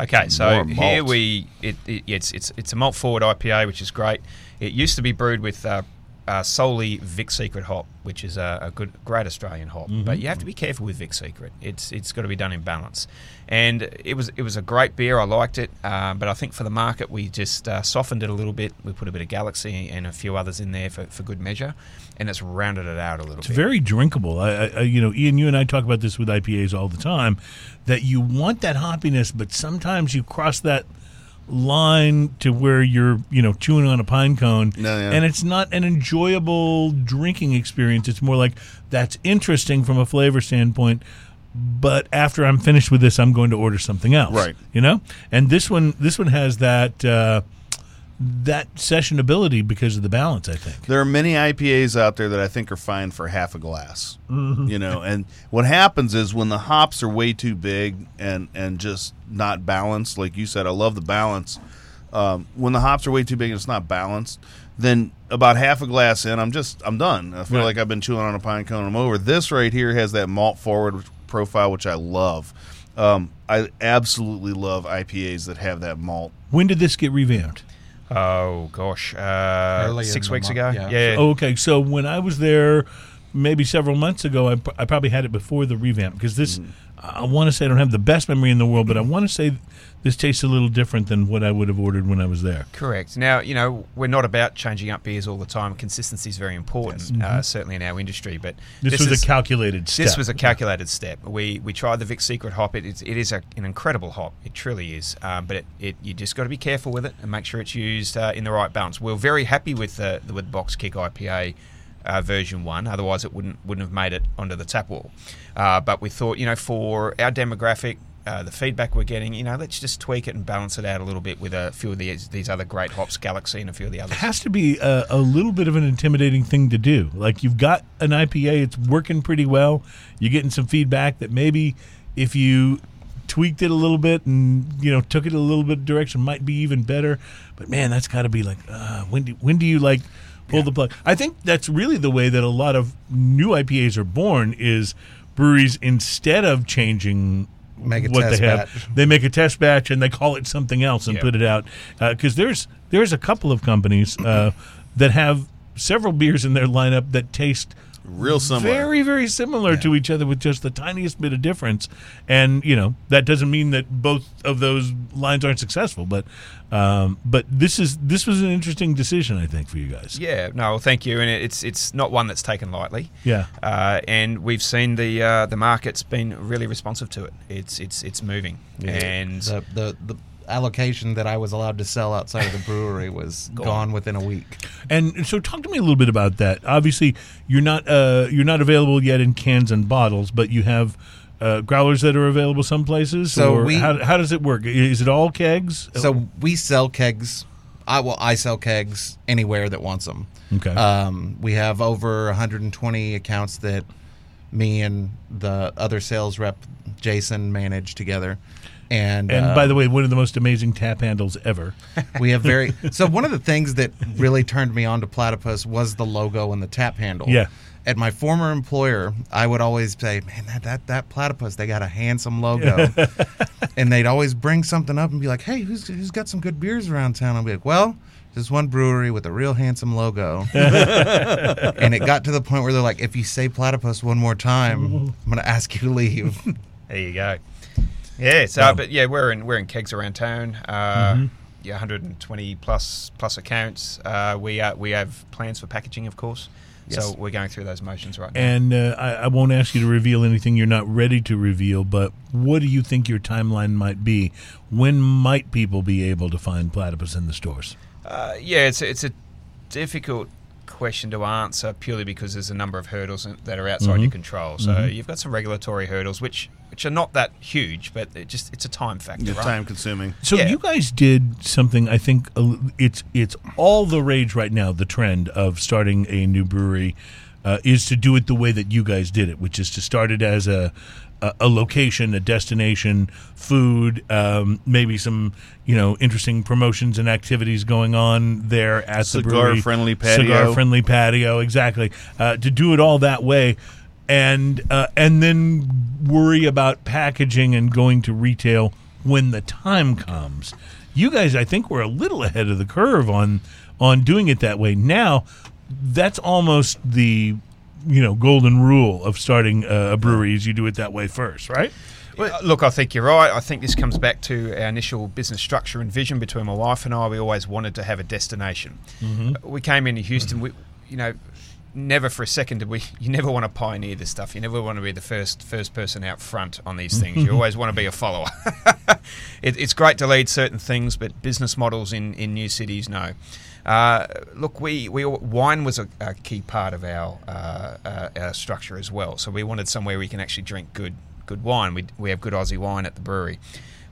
Okay, so here we it, it, it's it's it's a malt forward IPA, which is great. It used to be brewed with uh, uh, solely Vic Secret hop, which is a, a good great Australian hop. But you have to be careful with Vic Secret. It's it's got to be done in balance. And it was it was a great beer. I liked it, uh, but I think for the market we just uh, softened it a little bit. We put a bit of Galaxy and a few others in there for, for good measure, and it's rounded it out a little bit. It's bit. very drinkable. I, I- you know, Ian, you and I talk about this with IPAs all the time. That you want that hoppiness, but sometimes you cross that line to where you're, you know, chewing on a pine cone, No, yeah. and it's not an enjoyable drinking experience. It's more like that's interesting from a flavor standpoint. But after I'm finished with this, I'm going to order something else. Right. You know, and this one, this one has that uh, that sessionability because of the balance. I think. There are many IPAs out there that I think are fine for half a glass. You know, and what happens is when the hops are way too big and and just not balanced, like you said, I love the balance. Um, when the hops are way too big and it's not balanced, then about half a glass in, I'm just I'm done. I feel Right. like I've been chewing on a pine cone. I'm over. This right here has that malt forward profile, which I love. Um, I absolutely love IPAs that have that malt. When did this get revamped? Oh gosh, uh, Early six weeks month, ago. yeah. Yeah. Okay. So when I was there, maybe several months ago, I, I probably had it before the revamp because this. I want to say I don't have the best memory in the world, but I want to say this tastes a little different than what I would have ordered when I was there. Correct. Now, you know, we're not about changing up beers all the time. Consistency is very important, uh, certainly in our industry. But This, was is- a calculated step. This was a calculated step. We we tried the Vic Secret hop. It is, it is a, an incredible hop. It truly is. Um, but it, it you just got to be careful with it and make sure it's used uh, in the right balance. We're very happy with the, the with Box Kick IPA. Uh, version one, otherwise it wouldn't wouldn't have made it onto the tap wall. Uh, but we thought, you know, for our demographic, uh, the feedback we're getting, you know, let's just tweak it and balance it out a little bit with a few of these these other great hops, Galaxy and a few of the others. It has to be a, a little bit of an intimidating thing to do. Like you've got an IPA, it's working pretty well. You're getting some feedback that maybe if you tweaked it a little bit and you know took it a little bit of direction might be even better. But man, that's got to be like uh, when do when do you like pull the plug? I think that's really the way that a lot of new IPAs are born. Is breweries instead of changing Make a what test they have, batch. they make a test batch and they call it something else and put it out. Because there's there's a couple of companies uh, that have several beers in their lineup that taste Real similar. very very similar to each other with just the tiniest bit of difference and you know that doesn't mean that both of those lines aren't successful but um, but this is this was an interesting decision I think for you guys Yeah, no, thank you, and it's it's not one that's taken lightly. Yeah. uh, and we've seen the uh, the market's been really responsive to it. It's it's it's moving, and the, the the allocation that I was allowed to sell outside of the brewery was gone within a week. And so, talk to me a little bit about that. Obviously, you're not uh, you're not available yet in cans and bottles, but you have uh, growlers that are available some places. So or we- how, how does it work? Is it all kegs? So we sell kegs. I well, I sell kegs anywhere that wants them. Okay. Um, we have over 120 accounts that me and the other sales rep Jason manage together. And and uh, by the way, one of the most amazing tap handles ever. we have very so one of the things that really turned me on to platypus was the logo and the tap handle Yeah. at my former employer i would always say man that that, that platypus they got a handsome logo and they'd always bring something up and be like hey who's, who's got some good beers around town i'll be like well there's one brewery with a real handsome logo and it got to the point where they're like if you say platypus one more time i'm going to ask you to leave there you go. Yeah, so but yeah, we're in we're in kegs around town. Uh, Yeah, 120 plus plus accounts. Uh, we are, we have plans for packaging, of course. So we're going through those motions right now. And uh, I, I won't ask you to reveal anything you're not ready to reveal, but what do you think your timeline might be? When might people be able to find platypus in the stores? Uh, yeah, it's a, it's a difficult question to answer purely because there's a number of hurdles that are outside Mm-hmm. your control. So you've got some regulatory hurdles, which which are not that huge, but it just it's a time factor. Yeah, right? time consuming. So Yeah. you guys did something. I think it's it's all the rage right now. The trend of starting a new brewery uh, is to do it the way that you guys did it, which is to start it as a a, a location, a destination, food, um, maybe some you know interesting promotions and activities going on there at the brewery. Cigar-friendly patio. Cigar friendly patio, exactly. Uh, to do it all that way. And uh, and then worry about packaging and going to retail when the time comes. You guys, I think, were a little ahead of the curve on on doing it that way. Now, that's almost the you know golden rule of starting a, a brewery is you do it that way first, right? Uh, Look, I think you're right. I think this comes back to our initial business structure and vision between my wife and I. We always wanted to have a destination. Mm-hmm. We came into Houston. We, you know, never for a second did we. You never want to pioneer this stuff. You never want to be the first first person out front on these things. You always want to be a follower. it, it's great to lead certain things, but business models in, in new cities, no. Uh, look, we, we wine was a, a key part of our, uh, uh, our structure as well. So we wanted somewhere we can actually drink good good wine. We, we have good Aussie wine at the brewery.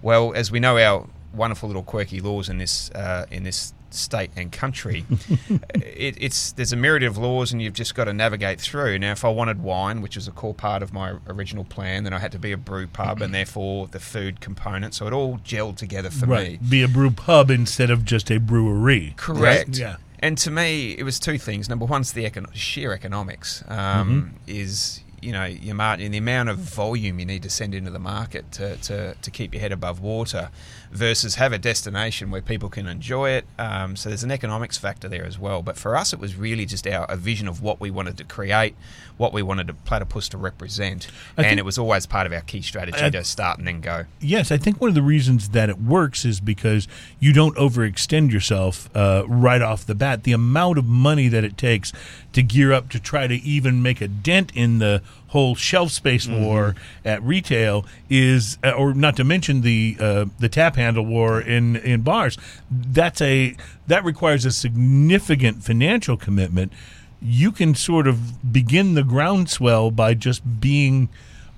Well, as we know, our wonderful little quirky laws in this uh, in this state and country, it, it's there's a myriad of laws, and you've just got to navigate through. Now, if I wanted wine, which was a core part of my original plan, then I had to be a brew pub, and therefore the food component. So it all gelled together for me. Be a brew pub instead of just a brewery. Correct. Yeah. And to me, it was two things. Number one's the econ- sheer economics. Um, Is you know your margin, the amount of volume you need to send into the market to, to, to keep your head above water, versus have a destination where people can enjoy it. Um, so there's an economics factor there as well. But for us, it was really just our a vision of what we wanted to create, what we wanted to Platypus to represent, I and it was always part of our key strategy I- to start and then go. Yes, I think one of the reasons that it works is because you don't overextend yourself uh, right off the bat. The amount of money that it takes to gear up to try to even make a dent in the whole shelf space war at retail is, uh, or not to mention the uh, the tap handle war in in bars. That's a that requires a significant financial commitment. You can sort of begin the groundswell by just being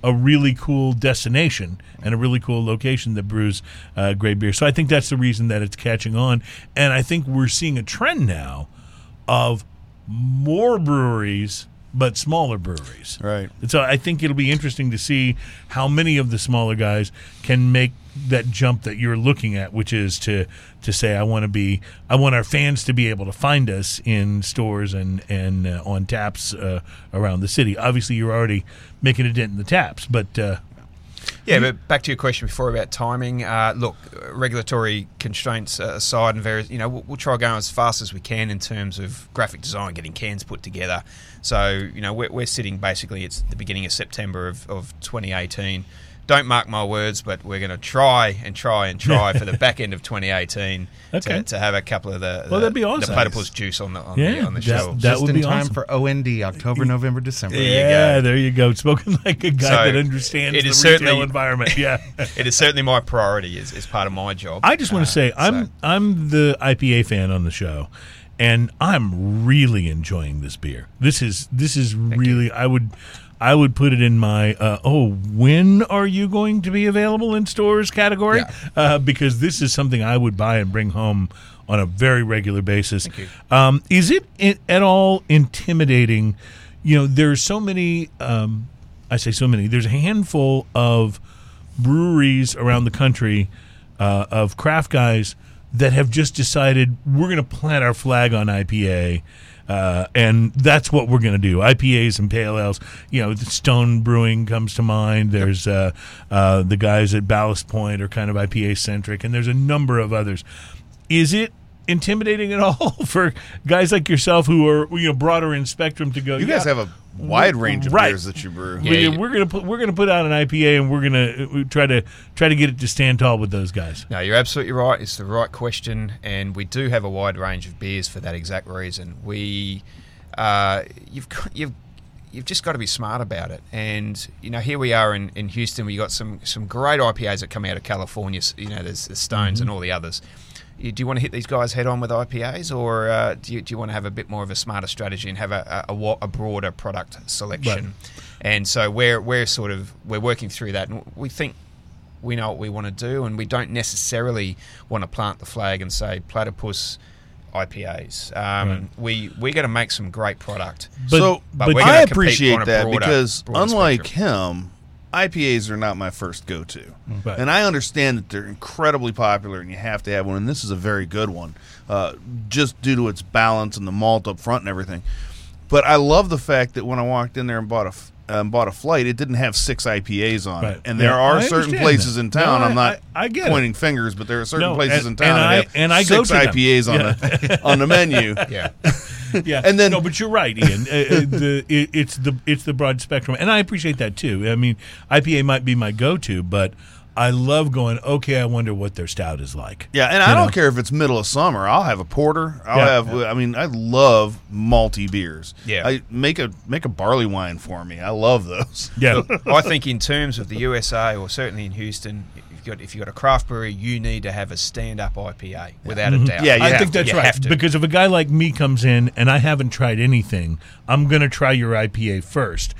a really cool destination and a really cool location that brews uh, great beer. So I think that's the reason that it's catching on, and I think we're seeing a trend now of more breweries but smaller breweries. Right. And so I think it'll be interesting to see how many of the smaller guys can make that jump that you're looking at, which is to to say I want to be I want our fans to be able to find us in stores and and uh, on taps uh, around the city. Obviously, you're already making a dent in the taps, but uh, Yeah, but back to your question before about timing. Uh, look, regulatory constraints aside, and various, you know, we'll, we'll try going as fast as we can in terms of graphic design, getting cans put together. So, you know, we're, we're sitting basically it's the beginning of September of, of 2018. Don't mark my words, but we're going to try and try and try for the back end of 2018 Okay. to, to have a couple of the, Well, the, that'd be awesome. the platypus juice on the on Yeah, the, on the that- shelves. that Just would in be time awesome. for OND, October, November, December. you yeah, go. there you go. Spoken like a guy So, that understands it the retail environment. Yeah. it is certainly my priority as, as part of my job. I just want Uh, to say I'm so- I'm the IPA fan on the show, and I'm really enjoying this beer. This is this is really I would I would put it in my uh, oh when are you going to be available in stores category Yeah. uh, because this is something I would buy and bring home on a very regular basis. Um, is it at all intimidating? You know, there's so many. Um, I say so many. There's a handful of breweries around the country uh, of craft guys that have just decided we're going to plant our flag on IPA. Uh, and that's what we're going to do. IPAs and pale ales. You know, the Stone Brewing comes to mind. There's uh, uh, the guys at Ballast Point are kind of IPA centric, and there's a number of others. Is it intimidating at all for guys like yourself who are you know broader in spectrum to go? You guys "Yeah, have a wide range of Right. beers that you brew. Yeah, we, you- we're gonna put we're gonna put out an IPA and we're gonna uh, try to try to get it to stand tall with those guys. No, you're absolutely right. It's the right question, and we do have a wide range of beers for that exact reason. We, uh, you've got, you've you've just got to be smart about it. And you know, here we are in, in Houston. We got some some great IPAs that come out of California. You know, there's the Stones and all the others. You, do you want to hit these guys head on with IPAs, or uh, do you do you want to have a bit more of a smarter strategy and have a a, a, broader product selection? And so we're we're sort of we're working through that, and we think we know what we want to do, and we don't necessarily want to plant the flag and say platypus IPAs. Um, Right. We we're going to make some great product. But, so but but I gonna compete on appreciate that broader- because broader unlike spectrum. him, IPAs are not my first go-to, Right. and I understand that they're incredibly popular, and you have to have one. And this is a very good one, uh, just due to its balance and the malt up front and everything. But I love the fact that when I walked in there and bought a f- um, bought a flight, it didn't have six IPAs on Right. it, and there Yeah, are I certain places that. in town. No, I'm not I- I get it. pointing fingers, but there are certain No, places and- in town and that I- have and I go six to them. IPAs on the on the menu. yeah, yeah, And then- no, but you're right, Ian. uh, uh, the it, it's the it's the broad spectrum, and I appreciate that too. I mean, IPA might be my go-to, but I love going. Okay, I wonder what their stout is like. Yeah, and I You don't care if it's middle of summer. I'll have a porter. I'll Yeah. have. I mean, I love malty beers. Yeah. I make a make a barley wine for me. I love those. Yeah, I think in terms of the USA or certainly in Houston, if you've got if you've got a craft brewery, you need to have a stand-up IPA without a doubt. Yeah, I think to. that's You right. Because if a guy like me comes in and I haven't tried anything, I'm going to try your IPA first.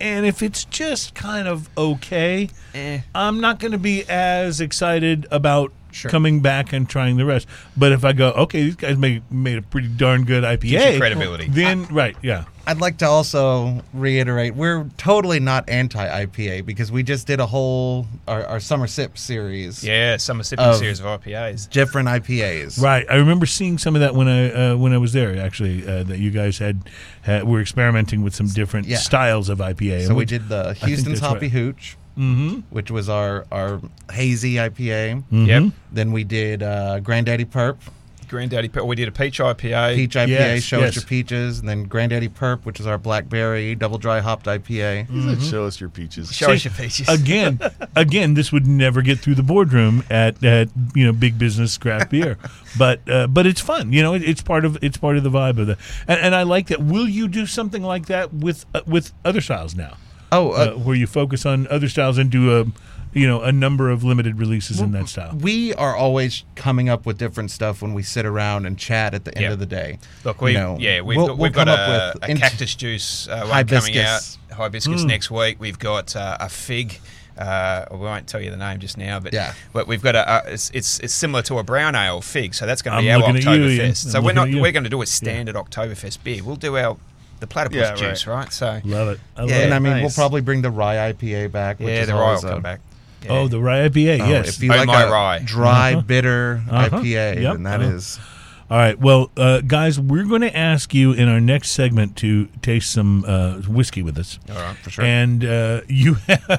And if it's just kind of okay, Eh. I'm not going to be as excited about Sure. coming back and trying the rest. But if I go, okay, these guys made made a pretty darn good IPA, credibility. Then right, yeah, I'd like to also reiterate we're totally not anti IPA because we just did a whole our, our summer sip series. Yeah, summer sipping series of IPAs. Different IPAs. Right, I remember seeing some of that when I uh, when I was there. Actually, uh, that you guys had, had were experimenting with some different Yeah. styles of IPA. So we did the Houston's Hoppy right. Hooch, Mm-hmm. which was our our hazy IPA. Yep. Then we did uh, Granddaddy Perp, Granddaddy. Pe- We did a peach IPA. Peach IPA, Yes, Show yes. Us Your Peaches, and then Granddaddy Perp, which is our blackberry double dry hopped IPA. He's like, show us your peaches. Show us your peaches. again, again, this would never get through the boardroom at, at you know big business craft beer, but uh, but it's fun. You know, it, it's part of it's part of the vibe of the, and, and I like that. Will you do something like that with uh, with other styles now, Oh, uh, uh, where you focus on other styles and do a you know a number of limited releases in that style? we are always coming up with different stuff when we sit around and chat at the end Yeah. of the day. Look, we You know, yeah we've we'll- got, we'll we've got come a, up with a int- cactus juice uh, one coming out. Hibiscus. Hibiscus Mm. next week. We've got uh, a fig. Uh, we won't tell you the name just now, but Yeah. but we've got a, a it's, it's it's similar to a brown ale fig, so that's going to be I'm our looking at you, Ian. Oktoberfest. So I'm we're not we're going to do a standard Oktoberfest beer. We'll do our the platypus Yeah, juice, right? So Love it. I love Yeah, it. and I mean, we'll probably bring the rye IPA back. Which yeah, is the rye will always a- come back. Yeah. Oh, the rye IPA. oh, yes. If you like my a rye. dry, Uh-huh. bitter Uh-huh. IPA, Yep. then that Uh-huh. is. All right. Well, uh, guys, we're going to ask you in our next segment to taste some uh, whiskey with us. all right for sure. And uh, you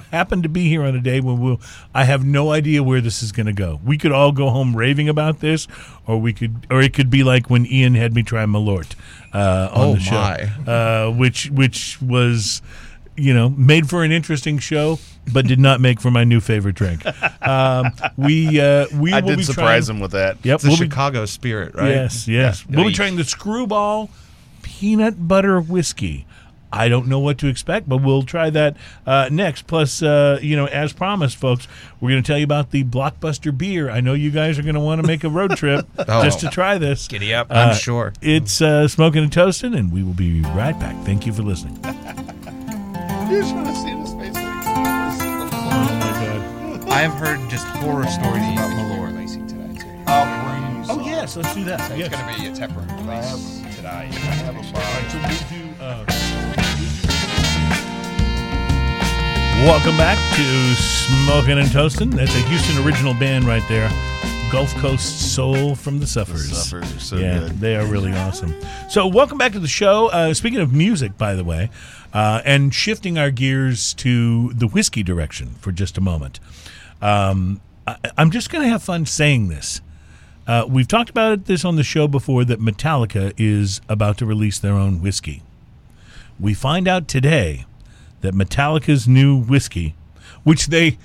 happen to be here on a day when we'll. I have no idea where this is going to go. We could all go home raving about this, or we could, or it could be like when Ian had me try Malort uh, on Oh, the show, my. Uh, which which was. You know, made for an interesting show, but did not make for my new favorite drink. Um, we uh, we I will did be surprise trying, him with that. Yep, It's the we'll be- Chicago spirit, right? Yes, yes. Yeah. We'll be trying the Screwball peanut butter whiskey. I don't know what to expect, but we'll try that uh, next. Plus, uh, you know, as promised, folks, we're going to tell you about the Blockbuster beer. I know you guys are going to want to make a road trip Oh. just to try this. Giddy up. I'm Uh, sure. It's uh, Smoking and Toasting, and we will be right back. Thank you for listening. You should have seen his face. Oh, my God. I have heard just horror stories about Malort. releasing today too. Oh, yes, let's do that. It's Yes. going to be a tap room release today. All right, so we'll do, uh, Welcome back to Smoking and Toasting. That's a Houston original band right there. Gulf Coast Soul from the Suffers. Suffers are so yeah, good. they are really awesome. So, welcome back to the show. Uh, speaking of music, by the way, uh, and shifting our gears to the whiskey direction for just a moment. Um, I, I'm just going to have fun saying this. Uh, we've talked about this on the show before that Metallica is about to release their own whiskey. We find out today that Metallica's new whiskey, which they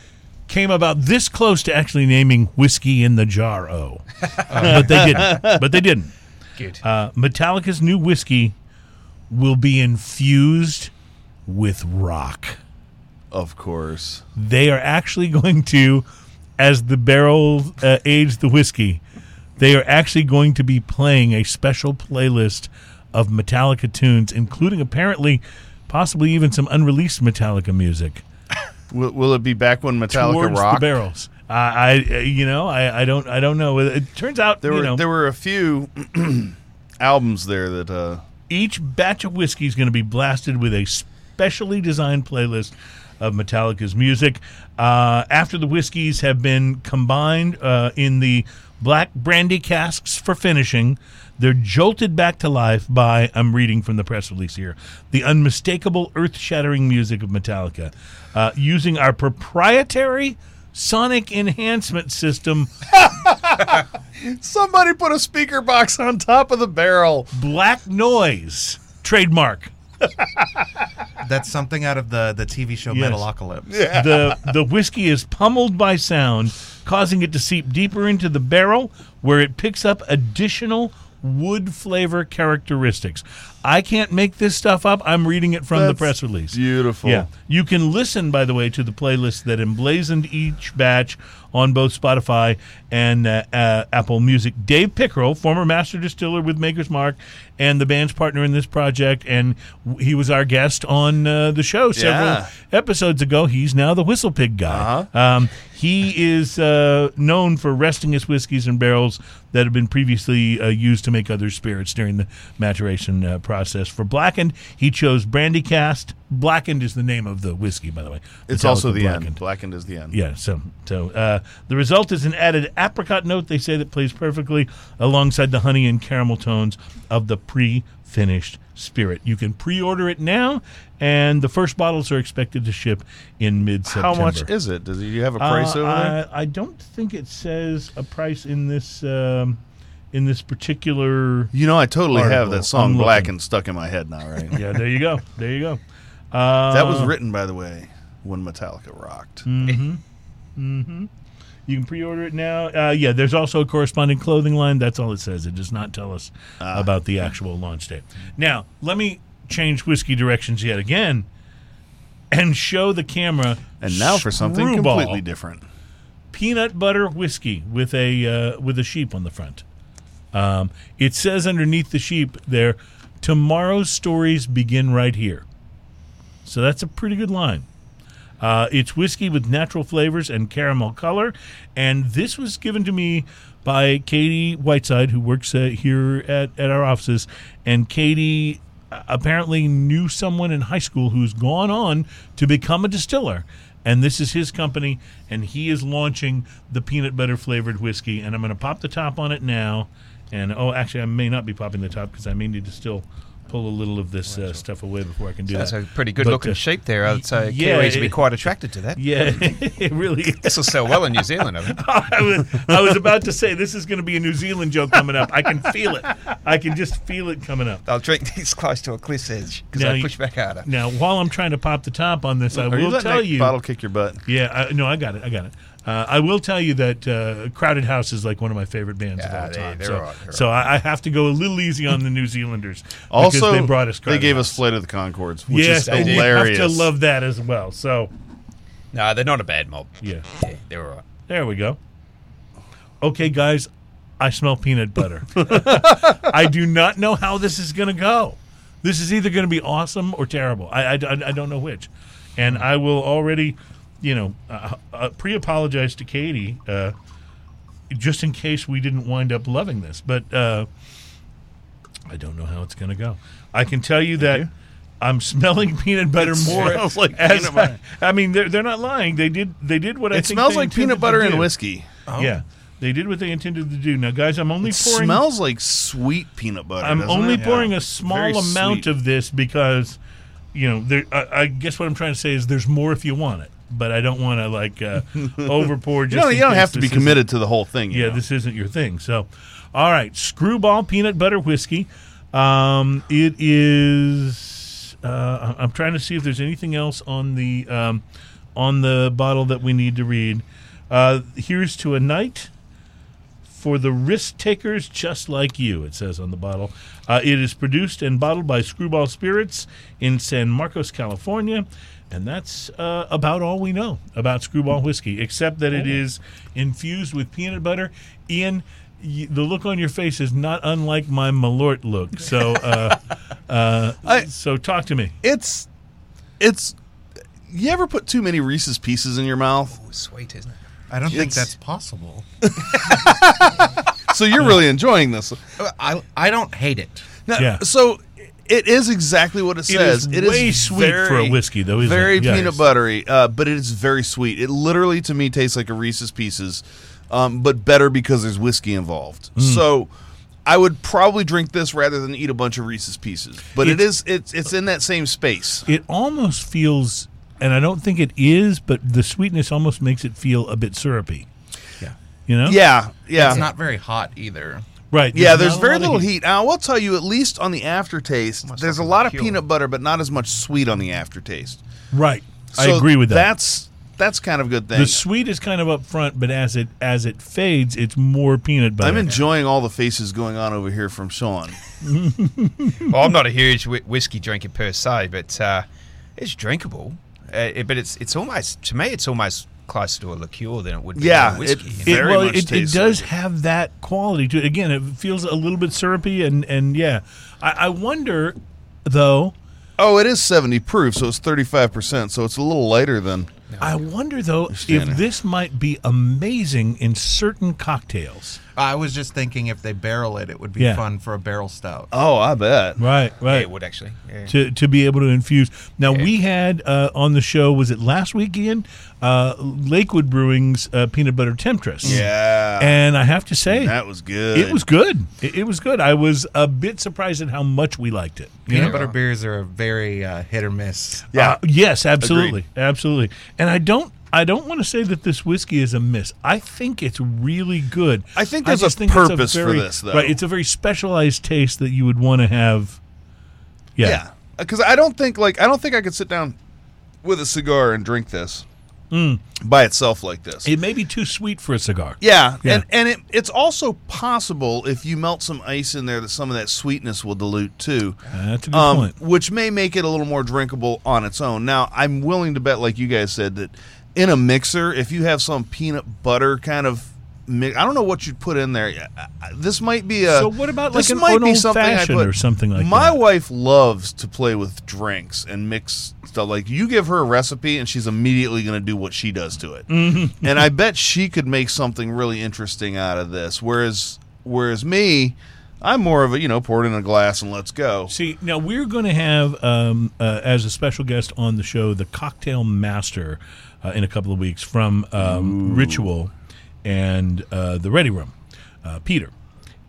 came about this close to actually naming whiskey in the jar o, but they didn't. But they didn't. Good. Uh, Metallica's new whiskey will be infused with rock Of course. they are actually going to, as the barrel uh, age the whiskey, they are actually going to be playing a special playlist of Metallica tunes, including apparently, possibly even some unreleased Metallica music Will, will it be back when Metallica towards rocked? the barrels. I, I, uh, you know, I, I don't, I don't know. It turns out, There were know, there were a few albums there that uh, each batch of whiskey is going to be blasted with a specially designed playlist of Metallica's music. Uh, after the whiskeys have been combined uh, in the black brandy casks for finishing, they're jolted back to life by, I'm reading from the press release here, the unmistakable earth shattering music of Metallica. Uh, using our proprietary sonic enhancement system, somebody put a speaker box on top of the barrel. Black Noise, trademark. That's something out of the, the TV show Yes. Metalocalypse. the the whiskey is pummeled by sound, causing it to seep deeper into the barrel, where it picks up additional wood flavor characteristics. I can't make this stuff up. I'm reading it from the press release. Beautiful. Yeah. You can listen, by the way, to the playlist that emblazoned each batch on both Spotify and uh, uh, Apple Music. Dave Pickerell, former master distiller with Maker's Mark and the band's partner in this project, and w- he was our guest on uh, the show several Yeah. episodes ago. He's now the Whistle Pig guy. Uh-huh. Um, He is uh, known for resting his whiskeys in barrels that have been previously uh, used to make other spirits during the maturation uh, process. For blackened, he chose brandy casks. Blackened is the name of the whiskey, by the way. It's also the Blackened. end. Blackened is the end. Yeah, so so uh, the result is an added apricot note. They say that plays perfectly alongside the honey and caramel tones of the pre-finished spirit. You can pre-order it now, and the first bottles are expected to ship in mid-September. How much is it? Does it, you have a price Uh, over there? I, I don't think it says a price in this um, in this particular. You know, I totally have that song "Black" and stuck in my head now, right? Yeah, there you go. There you go. Uh, that was written, by the way, when Metallica rocked. Mm-hmm. Mm-hmm. You can pre-order it now. Uh, yeah, there's also a corresponding clothing line. That's all it says. It does not tell us Ah. about the actual launch date. Now, let me change whiskey directions yet again, and show the camera. And now for something Screwball completely different. Peanut butter whiskey with a uh, with a sheep on the front. Um, it says underneath the sheep there, "Tomorrow's stories begin right here." So that's a pretty good line. Uh, it's whiskey with natural flavors and caramel color, and this was given to me by Katie Whiteside, who works uh, here at, at our offices. And Katie uh, apparently knew someone in high school who's gone on to become a distiller. And this is his company, and he is launching the peanut butter flavored whiskey. And I'm going to pop the top on it now. And oh, actually, I may not be popping the top because I may need to still pull a little of this uh, stuff away before I can do That's that. That's a pretty good But, looking uh, sheep there. I'd say yeah, Kiwis would be quite attracted to that. Yeah, it really is. This will sell well in New Zealand, I think. I was, I was about to say this is going to be a New Zealand joke coming up. I can feel it. I can just feel it coming up. They'll drink these close to a cliff's edge because Now they you- push back harder. Now, while I'm trying to pop the top on this, I Are you will letting tell that you. bottle kick your butt? Yeah, I, no, I got it. I got it. Uh, I will tell you that uh, Crowded House is like one of my favorite bands Yeah, of all they- time. so, all right, so I, I have to go a little easy on the New Zealanders. because Also, they brought us. they gave House. us Flight of the Conchords, which yes, is and you hilarious. have to love that as well. So, No, they're not a bad mob. yeah, Yeah, they're all right. there we go. Okay, guys, I smell peanut butter. I do not know how this is going to go. This is either going to be awesome or terrible. I, I, I- I don't know which. And I will already, you know, uh, uh, pre apologize to Katie uh, just in case we didn't wind up loving this. But uh, I don't know how it's going to go. I can tell you that. I'm smelling peanut butter more. smells like as peanut butter. I, I mean, they're, they're not lying. They did they did what I It think smells they like peanut butter and do. whiskey. Yeah, they did what they intended to do. Now, guys, I'm only It pouring. smells like sweet peanut butter. I'm only it? pouring Yeah. a small Very amount sweet. of this because, you know, there. I, I guess what I'm trying to say is there's more if you want it, but I don't want to like uh, over pour. You Just don't, you don't have to be committed to the whole thing. you Yeah, know. this isn't your thing. So, all right, screwball peanut butter whiskey. Um, it is. Uh, I'm trying to see if there's anything else on the um, on the bottle that we need to read. Uh, here's to a night for the risk takers just like you. It says on the bottle. Uh, it is produced and bottled by Screwball Spirits in San Marcos, California. And that's uh, about all we know about Screwball whiskey, except that it is infused with peanut butter. Ian, y- the look on your face is not unlike my Malort look. So, uh, uh, I- so talk to me. It's it's. You ever put too many Reese's Pieces in your mouth? Oh, sweet, isn't it? I don't think It's- that's possible. So you're really enjoying this. I I don't hate it. Now, Yeah. So it is exactly what it It says. is way sweet for a whiskey, though, isn't very it? Yes. peanut buttery, uh, but it is very sweet. It literally, to me, tastes like a Reese's Pieces, um, but better because there's whiskey involved. Hmm. So. I would probably drink this rather than eat a bunch of Reese's Pieces, but it It's- it's it's in that same space. It almost feels, and I don't think it is, but the sweetness almost makes it feel a bit syrupy. Yeah. You know? Yeah, yeah, It's not very hot either. Right. Yeah, there's not very little heat. Now, I will tell you, at least on the aftertaste, Almost there's a lot of peanut butter, but not as much sweet on the aftertaste. Right. I agree with that. That's that's kind of a good thing. the sweet is kind of up front, but as it as it fades, it's more peanut butter. I'm enjoying all the faces going on over here from Sean. Well, I'm not a huge whi- whiskey drinker per se, but uh, it's drinkable. Uh, it- but it's it's almost to me, it's almost closer to a liqueur than it would be Yeah, a whiskey. it- you know? it, very well, much it, it does like have that quality to it. Again, it feels a little bit syrupy, and and yeah, I, I wonder though. Oh, it is 70 proof, so it's 35 percent, so it's a little lighter than I wonder though if this might be amazing in certain cocktails. I was just thinking if they barrel it, it would be Yeah. fun for a barrel stout. Oh, I bet. Right, Yeah, right. it would actually. Yeah. to, to be able to infuse. Now we had uh, on the show was it last week Ian uh, Lakewood Brewing's uh, peanut butter temptress. Yeah. and I have to say that was good. it was good. It, it was good. I was a bit surprised at how much we liked it. you Peanut know? butter beers are a very uh, hit or miss. Yeah. Uh, yes, absolutely, absolutely. And I don't. I don't want to say that this whiskey is a miss. I think it's really good. I think there's just a think purpose for very- this, though. Right, it's a very specialized taste that you would want to have. Yeah. Yeah, because I don't think like I don't think I could sit down with a cigar and drink this by itself like this. It may be too sweet for a cigar. yeah, Yeah. and and it, it's also possible if you melt some ice in there that some of that sweetness will dilute too. That's a good Um, point. which may make it a little more drinkable on its own. Now, I'm willing to bet, like you guys said, that in a mixer, if you have some peanut butter kind of mix, I don't know what you'd put in there. I- I- This might be a. So what about, like, this an- might an be something I'd old-fashioned put- or something like My that? wife loves to play with drinks and mix stuff. Like you give her a recipe, and she's immediately going to do what she does to it. Mm-hmm. and I bet she could make something really interesting out of this. Whereas, whereas me. I'm more of a, you know, pour it in a glass and let's go. See, now we're going to have um, uh, as a special guest on the show the cocktail master uh, in a couple of weeks from um, Ritual and uh, the Ready Room, uh, Peter.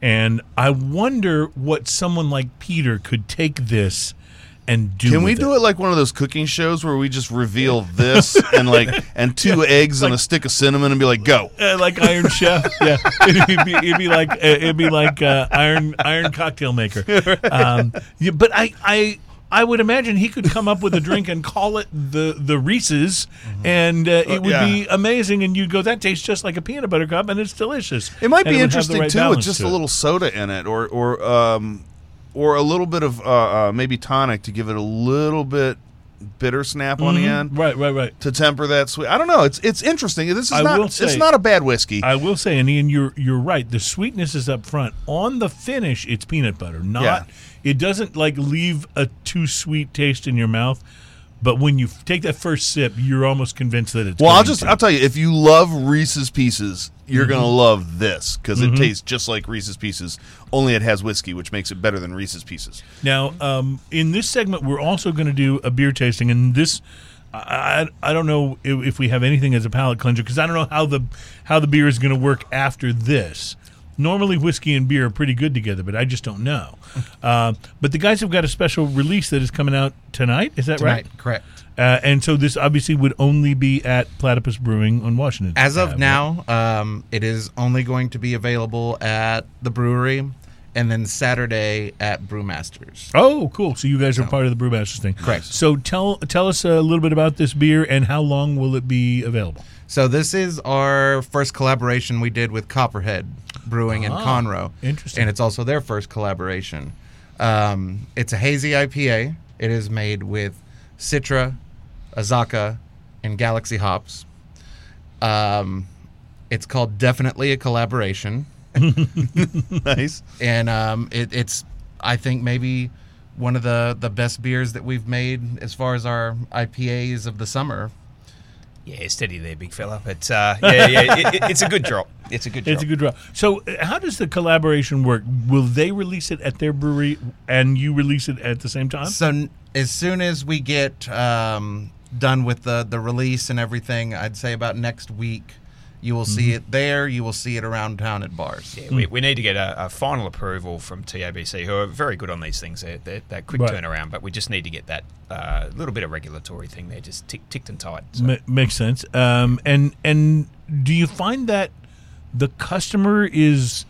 And I wonder what someone like Peter could take this and do. Can we do it like one of those cooking shows where we just reveal this and like and two eggs and a stick of cinnamon and be like, go? Uh, like Iron Chef, yeah. It'd be, it'd be like uh, it'd be like uh, Iron Iron Cocktail Maker. Um, yeah, but I, I I would imagine he could come up with a drink and call it the the Reese's, and uh, it would yeah. be amazing. And you'd go, that tastes just like a peanut butter cup, and it's delicious. It might And be the interesting right too with just to a little soda in it, or or um, or a little bit of uh, uh, maybe tonic to give it a little bit bitter snap on the mm-hmm. end Right, right, right. to temper that sweet. I don't know. It's it's interesting. This is I not will it's not a bad whiskey. I will say, and Ian, you're you're right. The sweetness is up front. On the finish, it's peanut butter. Not Yeah. it doesn't like leave a too sweet taste in your mouth. But when you f- take that first sip, you're almost convinced that it's. well, I'll just to. I'll tell you if you love Reese's Pieces, you're Mm-hmm. gonna love this because it tastes just like Reese's Pieces. Only it has whiskey, which makes it better than Reese's Pieces. Now, um, in this segment, we're also going to do a beer tasting, and this, I, I, I don't know if, if we have anything as a palate cleanser because I don't know how the how the beer is going to work after this. Normally, whiskey and beer are pretty good together, but I just don't know. Uh, but the guys have got a special release that is coming out tonight. Is that Tonight, right? correct. Uh, and so this obviously would only be at Platypus Brewing on Washington. As of Ave. now, um, it is only going to be available at the brewery, and then Saturday at Brewmasters. Oh, cool! So you guys are part of the Brewmasters thing, Correct. So tell tell us a little bit about this beer and how long will it be available? So this is our first collaboration we did with Copperhead Brewing in Ah, Conroe. interesting. And it's also their first collaboration. Um, it's a hazy IPA. It is made with Citra, Azacca, and Galaxy hops. Um, it's called Definitely a Collaboration. nice. and um, it, it's I think maybe one of the the best beers that we've made as far as our IPAs of the summer. Yeah, steady there, big fella. But uh, yeah, yeah, it, it- it's a good drop. It's a good drop. It's a good draw. So, uh, how does the collaboration work? Will they release it at their brewery and you release it at the same time? So n- as soon as we get um, done with the the release and everything, I'd say about next week. You will see it there. You will see it around town at bars. Yeah, we, we need to get a, a final approval from TABC, who are very good on these things. They're, they're, they're quick Right. turnaround, but we just need to get that uh, little bit of regulatory thing there just tick, ticked and tight. So. Ma- makes sense. Um, and and do you find that the customer is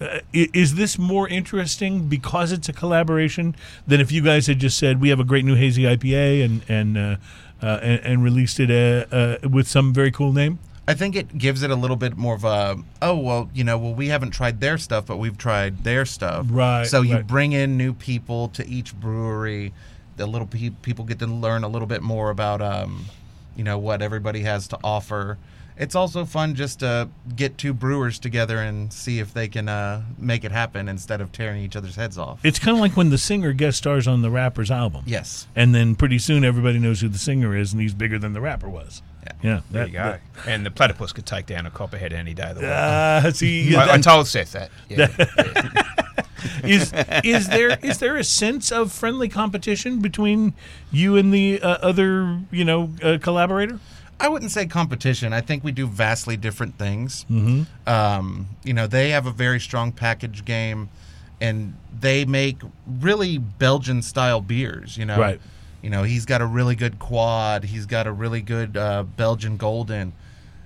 uh, i- is this more interesting because it's a collaboration than if you guys had just said we have a great new hazy IPA and and uh, uh, and, and released it uh, uh, with some very cool name? I think it gives it a little bit more of a oh well you know well we haven't tried their stuff but we've tried their stuff. Right, so you right. bring in new people to each brewery. The little pe- people get to learn a little bit more about um you know what everybody has to offer it's also fun just to get two brewers together and see if they can uh, make it happen instead of tearing each other's heads off It's kind of like when the singer guest stars on the rapper's album. yes And then pretty soon everybody knows who the singer is and he's bigger than the rapper was. Yeah, There that- you go. And the platypus could take down a copperhead any day of the week. uh, see, I, I told Seth that. Yeah, yeah. is is there is there a sense of friendly competition between you and the uh, other you know uh, collaborator? I wouldn't say competition. I think we do vastly different things. Mm-hmm. Um, you know, they have a very strong package game, and they make really Belgian style beers. You know, Right. You know, he's got a really good quad. He's got a really good uh, Belgian golden.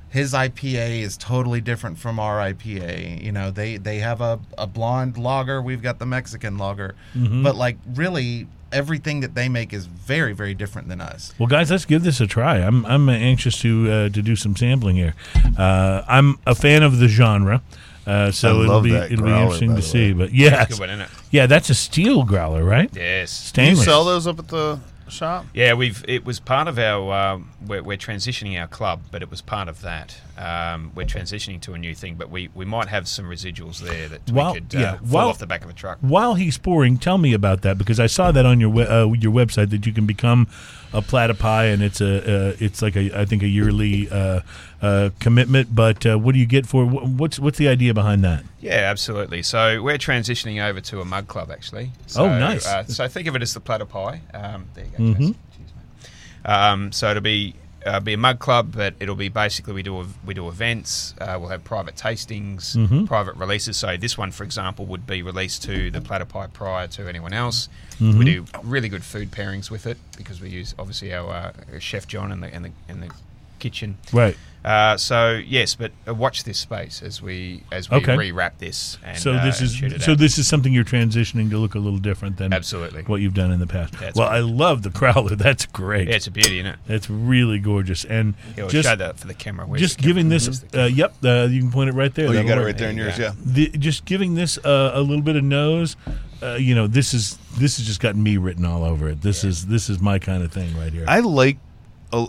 His IPA is totally different from our IPA. You know, they they have a, a blonde lager. We've got the Mexican lager. But like, really, everything that they make is very very different than us. Well, guys, let's give this a try. I'm I'm anxious to uh, to do some sampling here. Uh, I'm a fan of the genre, uh, so I it'll be it'll be interesting to see. way. But yes, Good one, yeah, that's a steel growler, right? Yes. Do you sell those up at the shop? Yeah, we've. It was part of our. Um, we're, we're transitioning our club, but it was part of that. Um, we're transitioning to a new thing, but we, we might have some residuals there that While- we could uh, yeah, fall while- off the back of a truck. While he's pouring, tell me about that because I saw that on your uh, your website that you can become a platypi and it's a uh, it's like a I think a yearly uh, uh, commitment. But uh, what do you get for wh- what's what's the idea behind that? Yeah, absolutely. So we're transitioning over to a mug club, actually. So, Oh, nice. Uh, so think of it as the platypi. Um, there you go. Mhm. Cheers, mate. Um, so it'll be uh, be a mug club, but it'll be basically we do a, we do events. Uh, we'll have private tastings, Mhm. private releases. So this one, for example, would be released to the platypi prior to anyone else. Mhm. We do really good food pairings with it because we use obviously our uh, chef John in the in the in the kitchen. Right. Uh, so yes, but uh, watch this space as we as we Okay. rewrap this. And, so uh, this and is so out. this is something you're transitioning to look a little different than Absolutely. what you've done in the past. That's well, right. I love the crowler. That's great. Yeah, it's a beauty, isn't it? It's really gorgeous, and Yeah, we'll just show that for the camera. Where's just the camera? giving this. Uh, yep, uh, you can point it right there. Oh, you That'll got it right there in yours, you yeah. the, just giving this uh, a little bit of nose uh, you know this is this has just got me written all over it this is this is my kind of thing right here I like.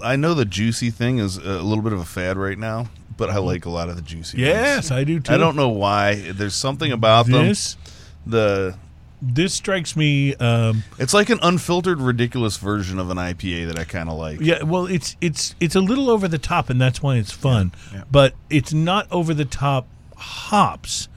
I know the juicy thing is a little bit of a fad right now, but I like a lot of the juicy. yes things. i do too I don't know why. There's something about them. this The this strikes me um, it's like an unfiltered, ridiculous version of an IPA that I kind of like. yeah well it's it's it's a little over the top and that's why it's fun yeah. but it's not over the top hops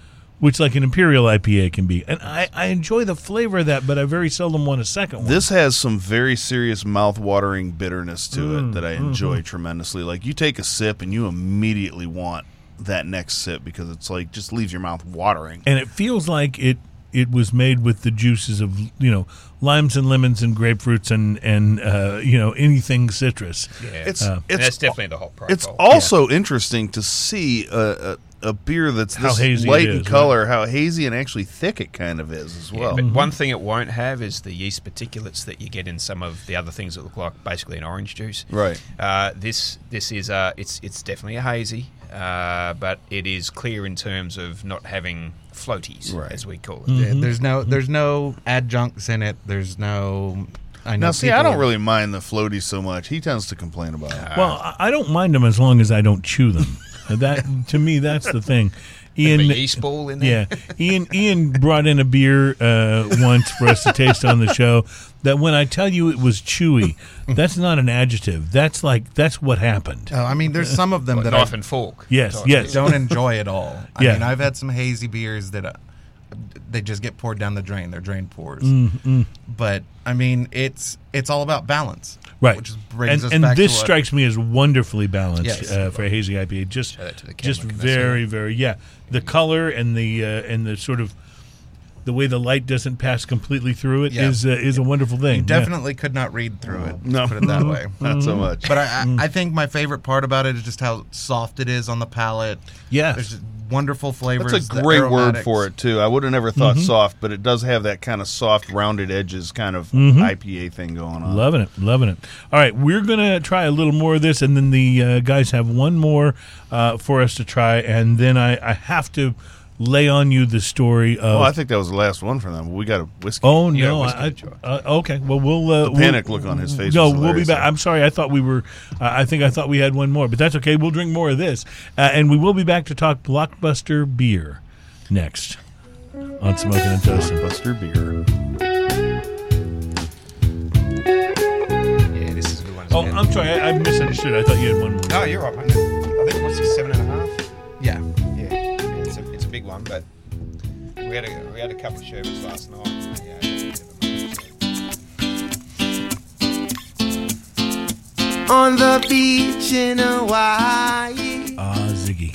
which like an imperial ipa can be and i i enjoy the flavor of that but i very seldom want a second one This has some very serious mouth-watering bitterness to Mm, it that I mm-hmm. enjoy tremendously. Like you take a sip and you immediately want that next sip because it's like just leaves your mouth watering. and it feels like it it was made with the juices of you know limes and lemons and grapefruits and and uh, you know anything citrus. Yeah. It's Uh, it's that's definitely the whole. profile. It's also interesting to see a, a, a beer that's this hazy light is, in color, how hazy and actually thick it kind of is as Yeah, well. but one thing it won't have is the yeast particulates that you get in some of the other things that look like basically an orange juice. Right. Uh, this this is uh, it's it's definitely a hazy, uh, but it is clear in terms of not having floaties, Right. as we call it. Yeah, there's no there's no adjuncts in it. There's no. I Now, see, I don't are- really mind the floaties so much. He tends to complain about it. Well, I- I don't mind them as long as I don't chew them. that to me, that's the thing. A Ian, yeast ball in there. yeah, Ian. Ian brought in a beer uh, once for us to taste on the show. That when I tell you it was chewy, that's not an adjective. That's like that's what happened. Oh, I mean, there's some of them Like that knife I and fork. Yes, yes. don't enjoy at all. I Yeah. mean, I've had some hazy beers that uh, they just get poured down the drain. They're drain pours. Mm, But I mean, it's it's all about balance, Right. Which brings and us and back this to strikes me as wonderfully balanced Yes. uh, for a hazy IPA. Just Show that to the camera, just can they see very very yeah. The color and the uh, and the sort of the way the light doesn't pass completely through it is Yeah. uh, is a wonderful thing. You Yeah. definitely could not read through it. No. put it that way. Not so much. But I, I, I think my favorite part about it is just how soft it is on the palate. Yeah. There's just wonderful flavors. That's a great word for it too. I would have never thought Mm-hmm. soft, but it does have that kind of soft, rounded edges, kind of IPA thing going on. Loving it, loving it. All right, we're gonna try a little more of this, and then the uh, guys have one more uh, for us to try, and then I, I have to lay on you the story of. Oh, I think that was the last one for them. We got a whiskey. Oh You got no! whiskey I, to try. uh, okay, well we'll uh, The we'll- panic look on his face No, was we'll be hilarious back. there. I'm sorry. I thought we were. Uh, I think I thought we had one more, but that's okay. We'll drink more of this, uh, and we will be back to talk blockbuster beer next on Smoking and Toasting. Buster beer. Yeah, this is a good one. Oh, I'm sorry. I, I misunderstood. I thought you had one more. No, you're right, one, but we had a we had a couple of sherbets last night. and they, did it, on the beach in Hawaii. Ah, Ziggy.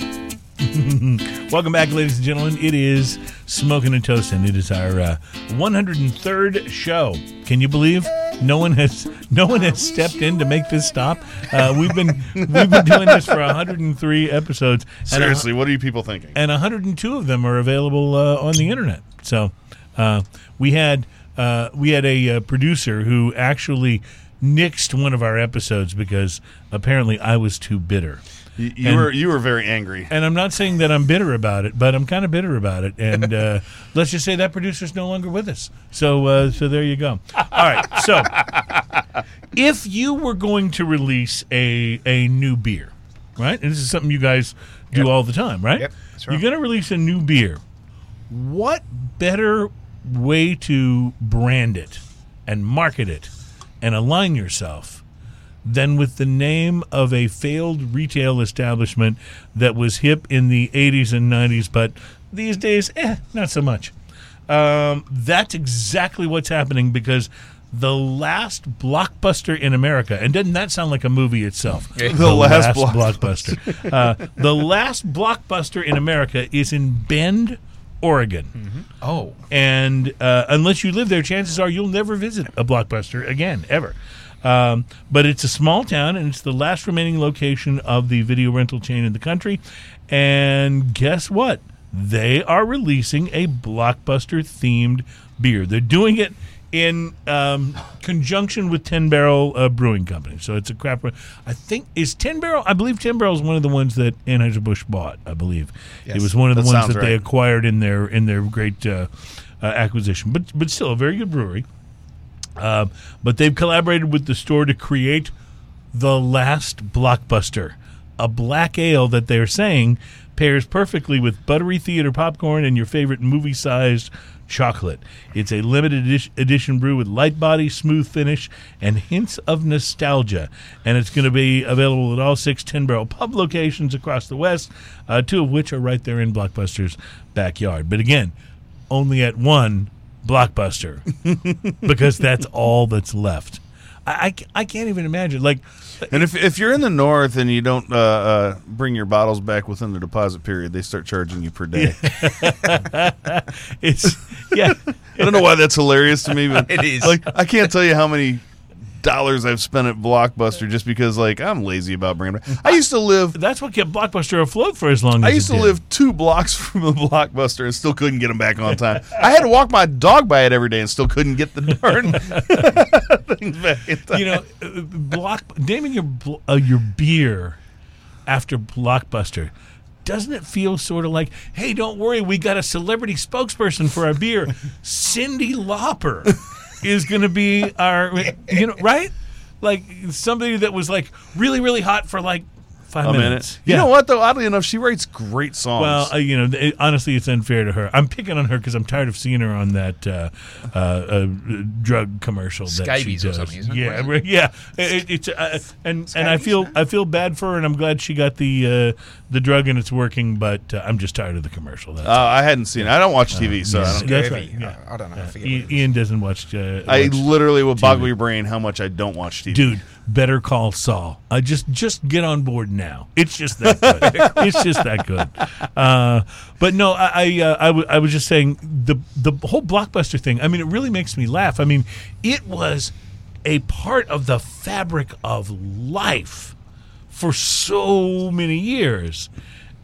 Welcome back, ladies and gentlemen. It is Smoking and Toasting. It is our uh, 103rd show. Can you believe no one has no one has stepped in to make this stop? Uh, we've been we've been doing this for 103 episodes. and a- Seriously, what are you people thinking? and 102 of them are available uh, on the internet. So uh, we had uh, we had a uh, producer who actually nixed one of our episodes because apparently I was too bitter. You, you and- were you were very angry. And I'm not saying that I'm bitter about it, but I'm kind of bitter about it. And uh, let's just say that producer's no longer with us. So, uh, so there you go. All right. So, if you were going to release a a new beer, right? And this is something you guys do Yep. all the time, right? Yep. You're going to release a new beer. What better way to brand it and market it and align yourself than with the name of a failed retail establishment that was hip in the 80s and 90s, but these days, eh, not so much. Um, that's exactly what's happening because the last blockbuster in America, and doesn't that sound like a movie itself? Yeah. The last blockbuster. blockbuster. uh, the last blockbuster in America is in Bend, Oregon. Oh. And uh, unless you live there, chances are you'll never visit a blockbuster again, ever. Um, but it's a small town, and it's the last remaining location of the video rental chain in the country. And guess what? They are releasing a blockbuster themed beer. They're doing it in um, conjunction with Ten Barrel uh, Brewing Company. So it's a crap. I think is Ten Barrel. I believe Ten Barrel is one of the ones that Anheuser Busch bought. I believe it was one of the that ones that they acquired in their in their great uh, uh, acquisition. But but still a very good brewery. Um, but they've collaborated with the store to create the last blockbuster, a black ale that they're saying pairs perfectly with buttery theater popcorn and your favorite movie-sized chocolate. It's a limited edition brew with light body, smooth finish, and hints of nostalgia. And it's going to be available at all six 10 barrel pub locations across the West, uh, two of which are right there in Blockbuster's backyard. But again, only at one Blockbuster because that's all that's left. I, I, I can't even imagine. Like, And if if you're in the north and you don't uh, uh, bring your bottles back within the deposit period, they start charging you per day. it's, yeah. I don't know why that's hilarious to me, but It is. Like I can't tell you how many dollars I've spent at Blockbuster just because like I'm lazy about bringing. Back. I used to live. That's what kept Blockbuster afloat for as long as I used to did. live two blocks from a Blockbuster and still couldn't get them back on time. I had to walk my dog by it every day and still couldn't get the darn things back in time. You know, uh, block naming your uh, your beer after Blockbuster. Doesn't it feel sort of like, hey, don't worry, we got a celebrity spokesperson for our beer. Cyndi Lauper is going to be our, you know, right? Like somebody that was like really, really hot for like five a minutes. minute. You know what though? Oddly enough, she writes great songs. Well, uh, you know, it, honestly, it's unfair to her. I'm picking on her because I'm tired of seeing her on that uh, uh, uh, drug commercial. that she Scabies or does. something, isn't it? Yeah, Wasn't yeah. It, it's uh, and and I feel no? I feel bad for her, and I'm glad she got the uh, the drug and it's working. But uh, I'm just tired of the commercial. That's uh, I hadn't seen it. I don't watch TV, so I don't. That's right, yeah. I, I don't know. I Ian, what it is. Ian doesn't watch. Uh, I watch- literally will boggle your brain how much I don't watch TV. dude better call saul. I just just get on board now. It's just that good. It's just that good. Uh, but no i I, uh, I, w- I was just saying the the whole blockbuster thing i mean it really makes me laugh. I mean it was a part of the fabric of life for so many years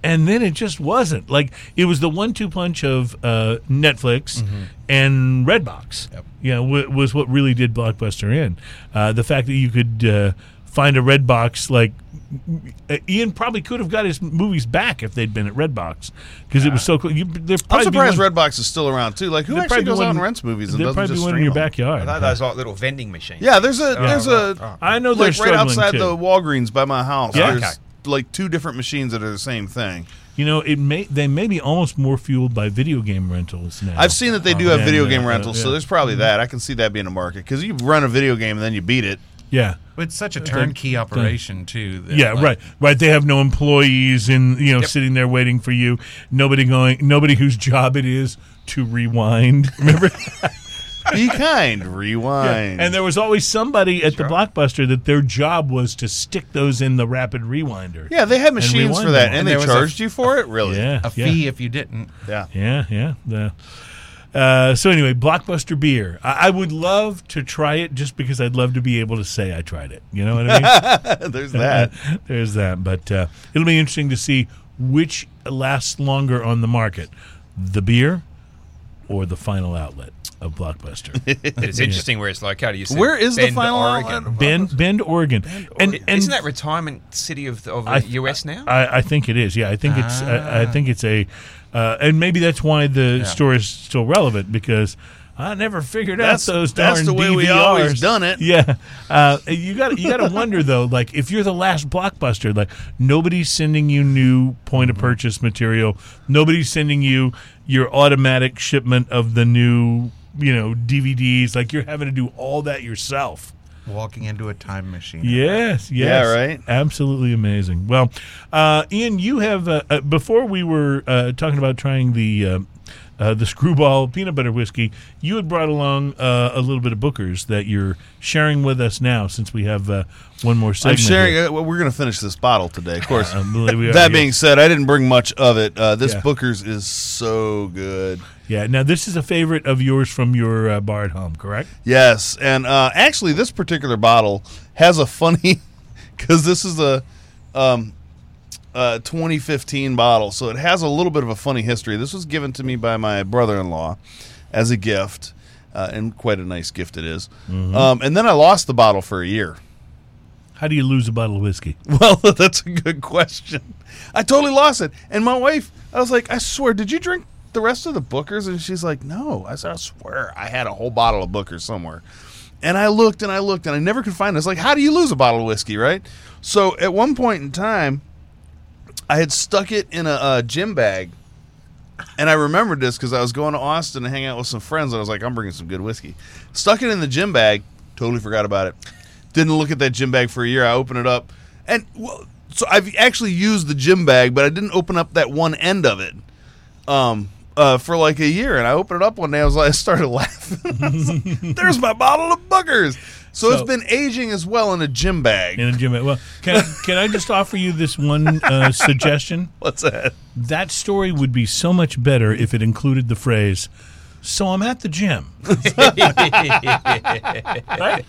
and then it just wasn't like it was the one-two punch of uh, Netflix and Redbox. Yep. You know, w- was what really did Blockbuster in. Uh, the fact that you could uh, find a Redbox like uh, Ian probably could have got his movies back if they'd been at Redbox because it was so cool. You, I'm probably surprised one- Redbox is still around too. Like who actually goes out and rents movies and There'd probably just be one in your them? backyard. They those like little vending machines? Yeah, there's a Oh, there's a Oh. I know like right outside too. the Walgreens by my house. Yeah. Okay. Like two different machines that are the same thing. You know, it may they may be almost more fueled by video game rentals now. I've seen that they do have video uh, game uh, rentals, so yeah. there's probably that. I can see that being a market because you run a video game and then you beat it. Yeah. It's such a turnkey operation too. that, Yeah, like, right, right. They have no employees in you know Yep. sitting there waiting for you. Nobody going. Nobody whose job it is to rewind. Remember? Be kind. Rewind. and there was always somebody at the blockbuster that their job was to stick those in the rapid rewinder. yeah, they had machines for that, and, And they there was a- charged you for it. Really? yeah, A yeah. fee if you didn't. Yeah. Yeah, yeah. The, uh, so anyway, Blockbuster beer. I, I would love to try it just because I'd love to be able to say I tried it. You know what I mean? There's that. There's that. But uh, it'll be interesting to see which lasts longer on the market, the beer or the final outlet of Blockbuster. It's interesting where it's located. You said Where is the final Oregon. outlet? Bend, Bend, Oregon. and, I- and Isn't that retirement city of the, of the I- US now? I, I think it is. Yeah, I think it's. I, I think it's a, uh, and maybe that's why the store is still relevant because I never figured That's- out those darn that's the way DVRs. we always done it. Yeah, uh, you got you got to wonder though. Like if you're the last blockbuster, like nobody's sending you new point of purchase material. Nobody's sending you your automatic shipment of the new you know DVDs. Like you're having to do all that yourself. Walking into a time machine. Yes, yes. Yeah, right? Absolutely amazing. Well, uh, Ian, you have, uh, uh, before we were uh, talking about trying the. Uh, uh, the screwball peanut butter whiskey. You had brought along uh, a little bit of Booker's that you're sharing with us now, since we have uh, one more I'm sharing. Uh, well, we're going to finish this bottle today, of course. Are, that yes. being said, I didn't bring much of it. Uh, this Yeah. Booker's is so good. yeah. Now this is a favorite of yours from your uh, bar at home, correct? Yes, and uh, actually, this particular bottle has a funny because this is a um, uh, 2015 bottle, so it has a little bit of a funny history. This was given to me by my brother-in-law as a gift, uh, and quite a nice gift it is. Um, and then I lost the bottle for a year. How do you lose a bottle of whiskey? Well, that's a good question. I totally lost it. And my wife, I was like, I swear, did you drink the rest of the Bookers? And she's like, no. I said, I swear, I had a whole bottle of Bookers somewhere. And I looked and I looked and I never could find it. It's like, how do you lose a bottle of whiskey, right? So at one point in time, I had stuck it in a, gym bag. And I remembered this because I was going to Austin to hang out with some friends. And I was like, I'm bringing some good whiskey. Stuck it in the gym bag. Totally forgot about it. Didn't look at that gym bag for a year. I opened it up, and well, so I've actually used the gym bag, but I didn't open up that one end of it. Um, uh, for like a year, and I opened it up one day. I was like, I started laughing. I like, There's my bottle of boogers. So, So- it's been aging as well in a gym bag. In a gym. Bag. Well, can I, can I just offer you this one uh, suggestion? What's that? That story would be so much better if it included the phrase, "So I'm at the gym." right?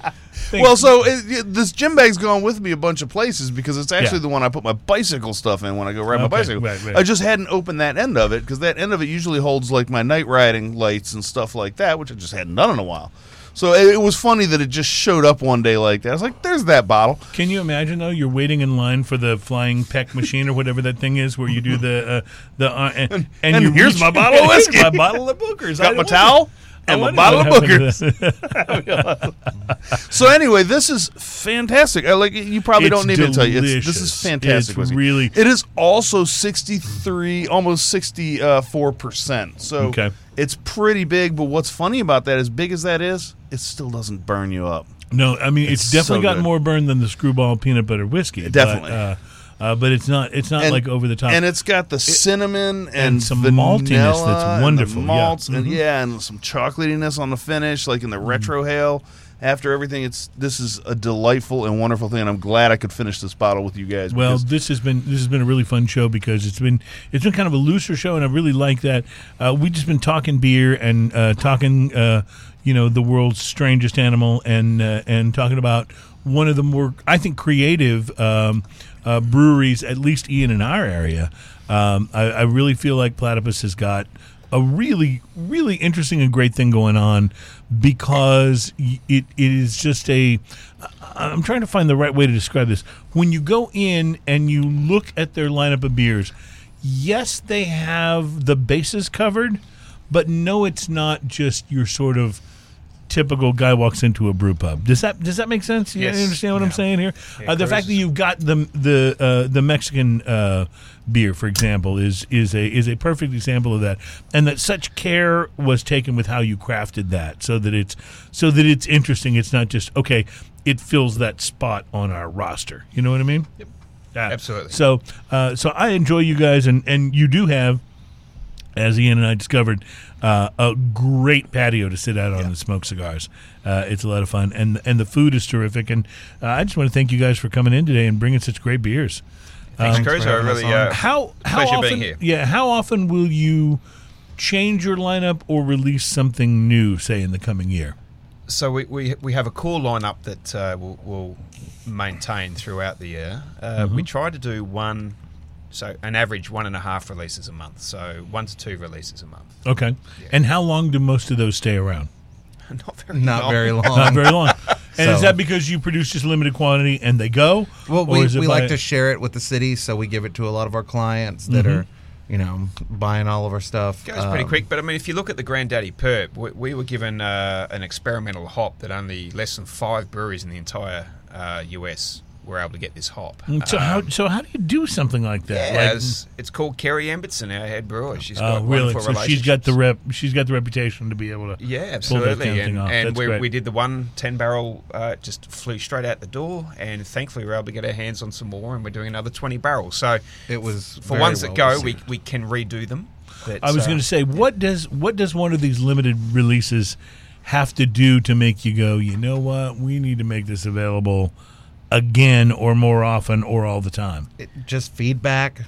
Well, so it, it- this gym bag's gone with me a bunch of places because it's actually Yeah. the one I put my bicycle stuff in when I go ride my bicycle. right, right. I just hadn't opened that end of it because that end of it usually holds like my night riding lights and stuff like that, which I just hadn't done in a while. So it, was funny that it just showed up one day like that. I was like, "There's that bottle." Can you imagine though? You're waiting in line for the flying peck machine or whatever that thing is, where you do the uh, the uh, and, and you here's reach- my bottle of whiskey. my bottle of Booker's. I Got my towel I and my wonder bottle of Bookers. So anyway, this is fantastic. I like you probably It's don't need me to tell you. It's, this is fantastic. It's really- It is also sixty three, almost sixty four percent. So Okay. it's pretty big. But what's funny about that, as big as that is, it still doesn't burn you up. No, I mean it's, It's definitely so got more burn than the screwball peanut butter whiskey. but, Definitely. uh, uh, but it's not. It's not And- like over the top. And it's got the cinnamon and, some vanilla maltiness that's and wonderful, yeah. malts and Mhm. yeah, and some chocolatiness on the finish, like in the retrohale. After everything, it's this is a delightful and wonderful thing. And I'm glad I could finish this bottle with you guys. Well, this has been this has been a really fun show because it's been it's been kind of a looser show, and I really like that. Uh, we just been talking beer and uh, talking, uh, you know, the world's strangest animal, and uh, and talking about one of the more I think creative um, uh, breweries, at least Ian in our area. Um, I, I really feel like Platypus has got a really, really interesting and great thing going on because it, it is just a I'm trying to find the right way to describe this. When you go in and you look at their lineup of beers, yes, they have the bases covered, but no, it's not just your sort of typical guy walks into a brew pub. Does that does that make sense? You Yes. understand what I'm saying here? Uh, the fact that you've got the the uh, the Mexican uh, beer, for example, is is a is a perfect example of that, and that such care was taken with how you crafted that, so that it's so that it's interesting. It's not just okay. It fills that spot on our roster. You know what I mean? Yep. Absolutely. So uh, so I enjoy you guys, and and you do have as Ian and I discovered, uh, a great patio to sit out on and smoke cigars. Uh, it's a lot of fun, and and the food is terrific. And uh, I just want to thank you guys for coming in today and bringing such great beers. Thanks, Um, Cruz. I really on. uh, How how often? being here. Yeah, how often will you change your lineup or release something new, say in the coming year? So we, we, we have a core lineup that uh, we'll, we'll maintain throughout the year. Uh, Mm-hmm. We try to do one, so an average one and a half releases a month. So one to two releases a month. Okay, and how long do most of those stay around? Not very Not long. very long. Not very long. And is that because you produce just limited quantity and they go? Well, Or we, is it we like to share it with the city, so we give it to a lot of our clients that Mm-hmm. are, you know, buying all of our stuff. Goes pretty Um, quick, but I mean, if you look at the Granddaddy Perp, we, we were given uh, an experimental hop that only less than five breweries in the entire uh, US were able to get this hop. So how Um, so how do you do something like that? yeah, Like- it's, it's called Kerry Embertson, our head brewer. She's Oh, got really? So she's got the rep. She's got the reputation to be able to. Yeah, pull that absolutely. kind of thing And, off. and we, we did the one 10 barrel, uh, just flew straight out the door, and thankfully we were able to get our hands on some more, and we're doing another 20 barrels. So It was for very ones that go, we, received. we can redo them. That's, I was uh, going to say, what does what does one of these limited releases have to do to make you go? You know what? We need to make this available again, or more often, or all the time. It- just feedback,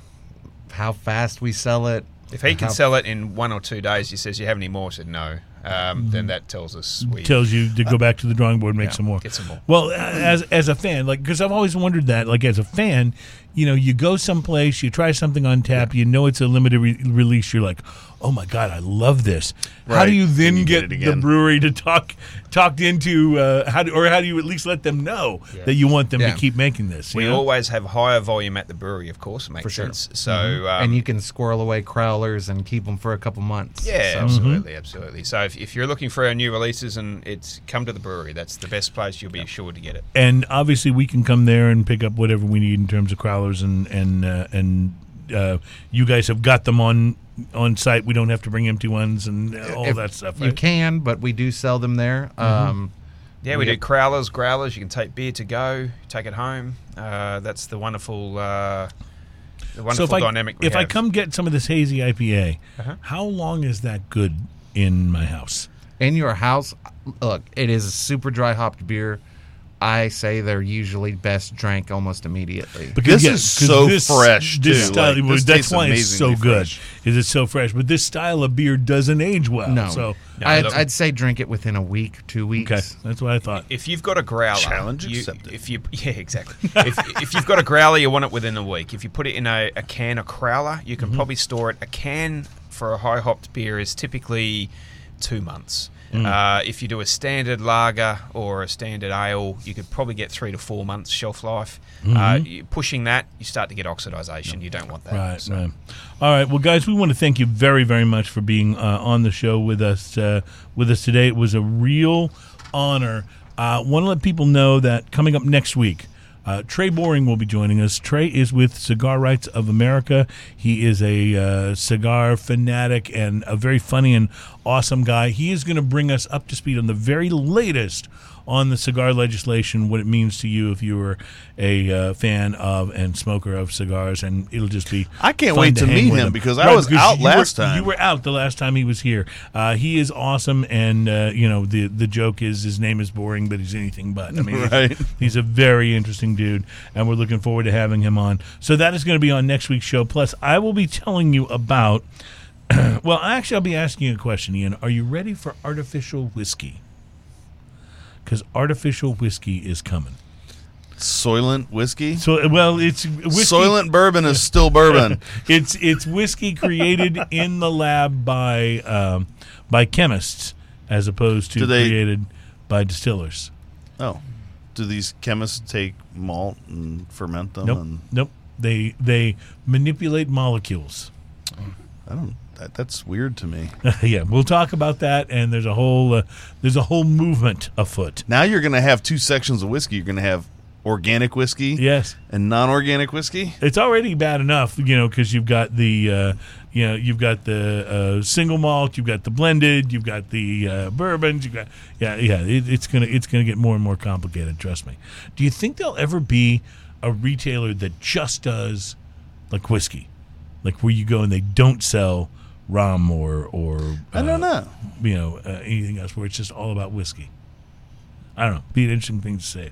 how fast we sell it. If he can how- sell it in one or two days, he says, "You have any more?" I said, "No." Um, Then that tells us we Tells you to go back to the drawing board, and make Yeah, some more. get some more. Well, as as a fan, like because I've always wondered that, like as a fan, you know, you go someplace, you try something on tap, you know it's a limited re- release, you're like, oh my god, I love this. How do you then you get, get the brewery to talk talked into uh, how do, or how do you at least let them know that you want them Yeah. to keep making this? we know? always have higher volume at the brewery, of course. Makes For sure. sense. So um, and you can squirrel away crowlers and keep them for a couple months. Yeah, So- absolutely, absolutely. So if, if you're looking for our new releases and it's come to the brewery, that's the best place you'll be sure to get it. and obviously we can come there and pick up whatever we need in terms of crowlers and and uh, and uh, you guys have got them on on site. We don't have to bring empty ones and uh, all If that stuff. You can, but we do sell them there. Um, Yeah, we We do have- crowlers, growlers. You can take beer to go, take it home. Uh, that's the wonderful, uh, the So wonderful if I dynamic. we if I come get some of this hazy IPA, Uh-huh. how long is that good in my house? in your house, look, it is a super dry hopped beer. I say they're usually best drank almost immediately. Because This is so fresh, This too. style, Like, this that's tastes why it's so good. fresh. Is it's so fresh? But this style of beer doesn't age well. no, So No, I'd, I'd say drink it within a week, two weeks. okay, that's what I thought. if you've got a growler, Challenge you, accepted. If you, yeah, exactly. if, if you've got a growler, you want it within a week. If you put it in a, a can of crowler, you Mm-hmm. can probably store it. A can for a high hopped beer is typically two months. Mm. Uh, if you do a standard lager or a standard ale, you could probably get three to four months shelf life. Uh, pushing that, you start to get oxidization. You don't want that. Mm-hmm. Right, So- right. All right. Well, guys, we want to thank you very, very much for being uh, on the show with us uh, with us today. It was a real honor. Uh, want to let people know that coming up next week, uh, Trey Boring will be joining us. Trey is with Cigar Rights of America. He is a uh, cigar fanatic and a very funny and awesome guy. He is going to bring us up to speed on the very latest on the cigar legislation, what it means to you if you were a uh, fan of and smoker of cigars, and it'll just be. I can't wait to hang meet with him because I was out you were- last time. You were out the last time he was here. Uh, he is awesome, and uh, you know the the joke is his name is boring, but he's anything but. I mean, he's- he's a very interesting dude, and we're looking forward to having him on. So that is going to be on next week's show. Plus, I will be telling you about. well, actually, I'll be asking you a question, Ian. Are you ready for artificial whiskey? Because artificial whiskey is coming. Soylent whiskey. So, well, it's whiskey. Soylent bourbon is still bourbon. it's it's whiskey created in the lab by um, by chemists as opposed to they- created by distillers. oh, do these chemists take malt and ferment them? Nope, And nope. They they manipulate molecules. I don't. That, that's weird to me. yeah, we'll talk about that. And there's a whole uh, there's a whole movement afoot. Now you're going to have two sections of whiskey. You're going to have organic whiskey Yes, and non-organic whiskey. it's already bad enough, you know, because you've got the uh, you know you've got the uh, single malt, you've got the blended, you've got the uh, bourbons, you got yeah yeah. It, it's gonna it's gonna get more and more complicated. Trust me. Do you think there'll ever be a retailer that just does like whiskey, like where you go and they don't sell rum or or I don't uh, know. you know uh, anything else where it's just all about whiskey. I don't know. Be an interesting thing to say.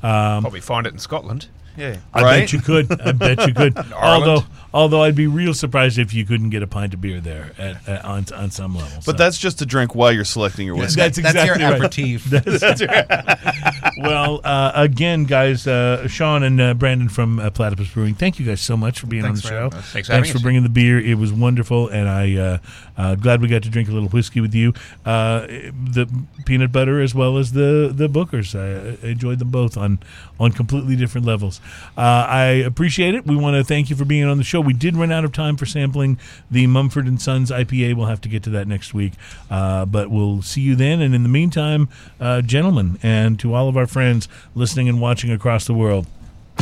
Probably find it in Scotland. Yeah. I Right? bet you could. I bet you could. Although, although I'd be real surprised if you couldn't get a pint of beer there at, at, on on some level. But that's just to drink while you're selecting your whiskey. that's exactly That's your exactly right. aperitif. well, uh, again, guys, uh, Sean and uh, Brandon from uh, Platypus Brewing, thank you guys so much for being Thanks on the for show. having us. Thanks for having us. bringing the beer. It was wonderful, and I uh, glad we got to drink a little whiskey with you. Uh, the peanut butter as well as the the Bookers. I uh, enjoyed them both on on completely different levels. Uh, I appreciate it. We want to thank you for being on the show. We did run out of time for sampling the Mumford and Sons IPA. We'll have to get to that next week, uh, but we'll see you then. And in the meantime, uh, gentlemen, and to all of our friends listening and watching across the world,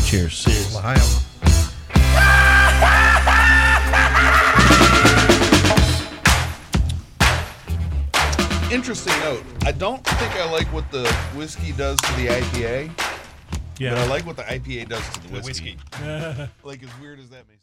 cheers. Ohio. Interesting note. I don't think I like what the whiskey does to the IPA, Yeah. but I like what the IPA does to the whiskey. like as weird as that may. seem.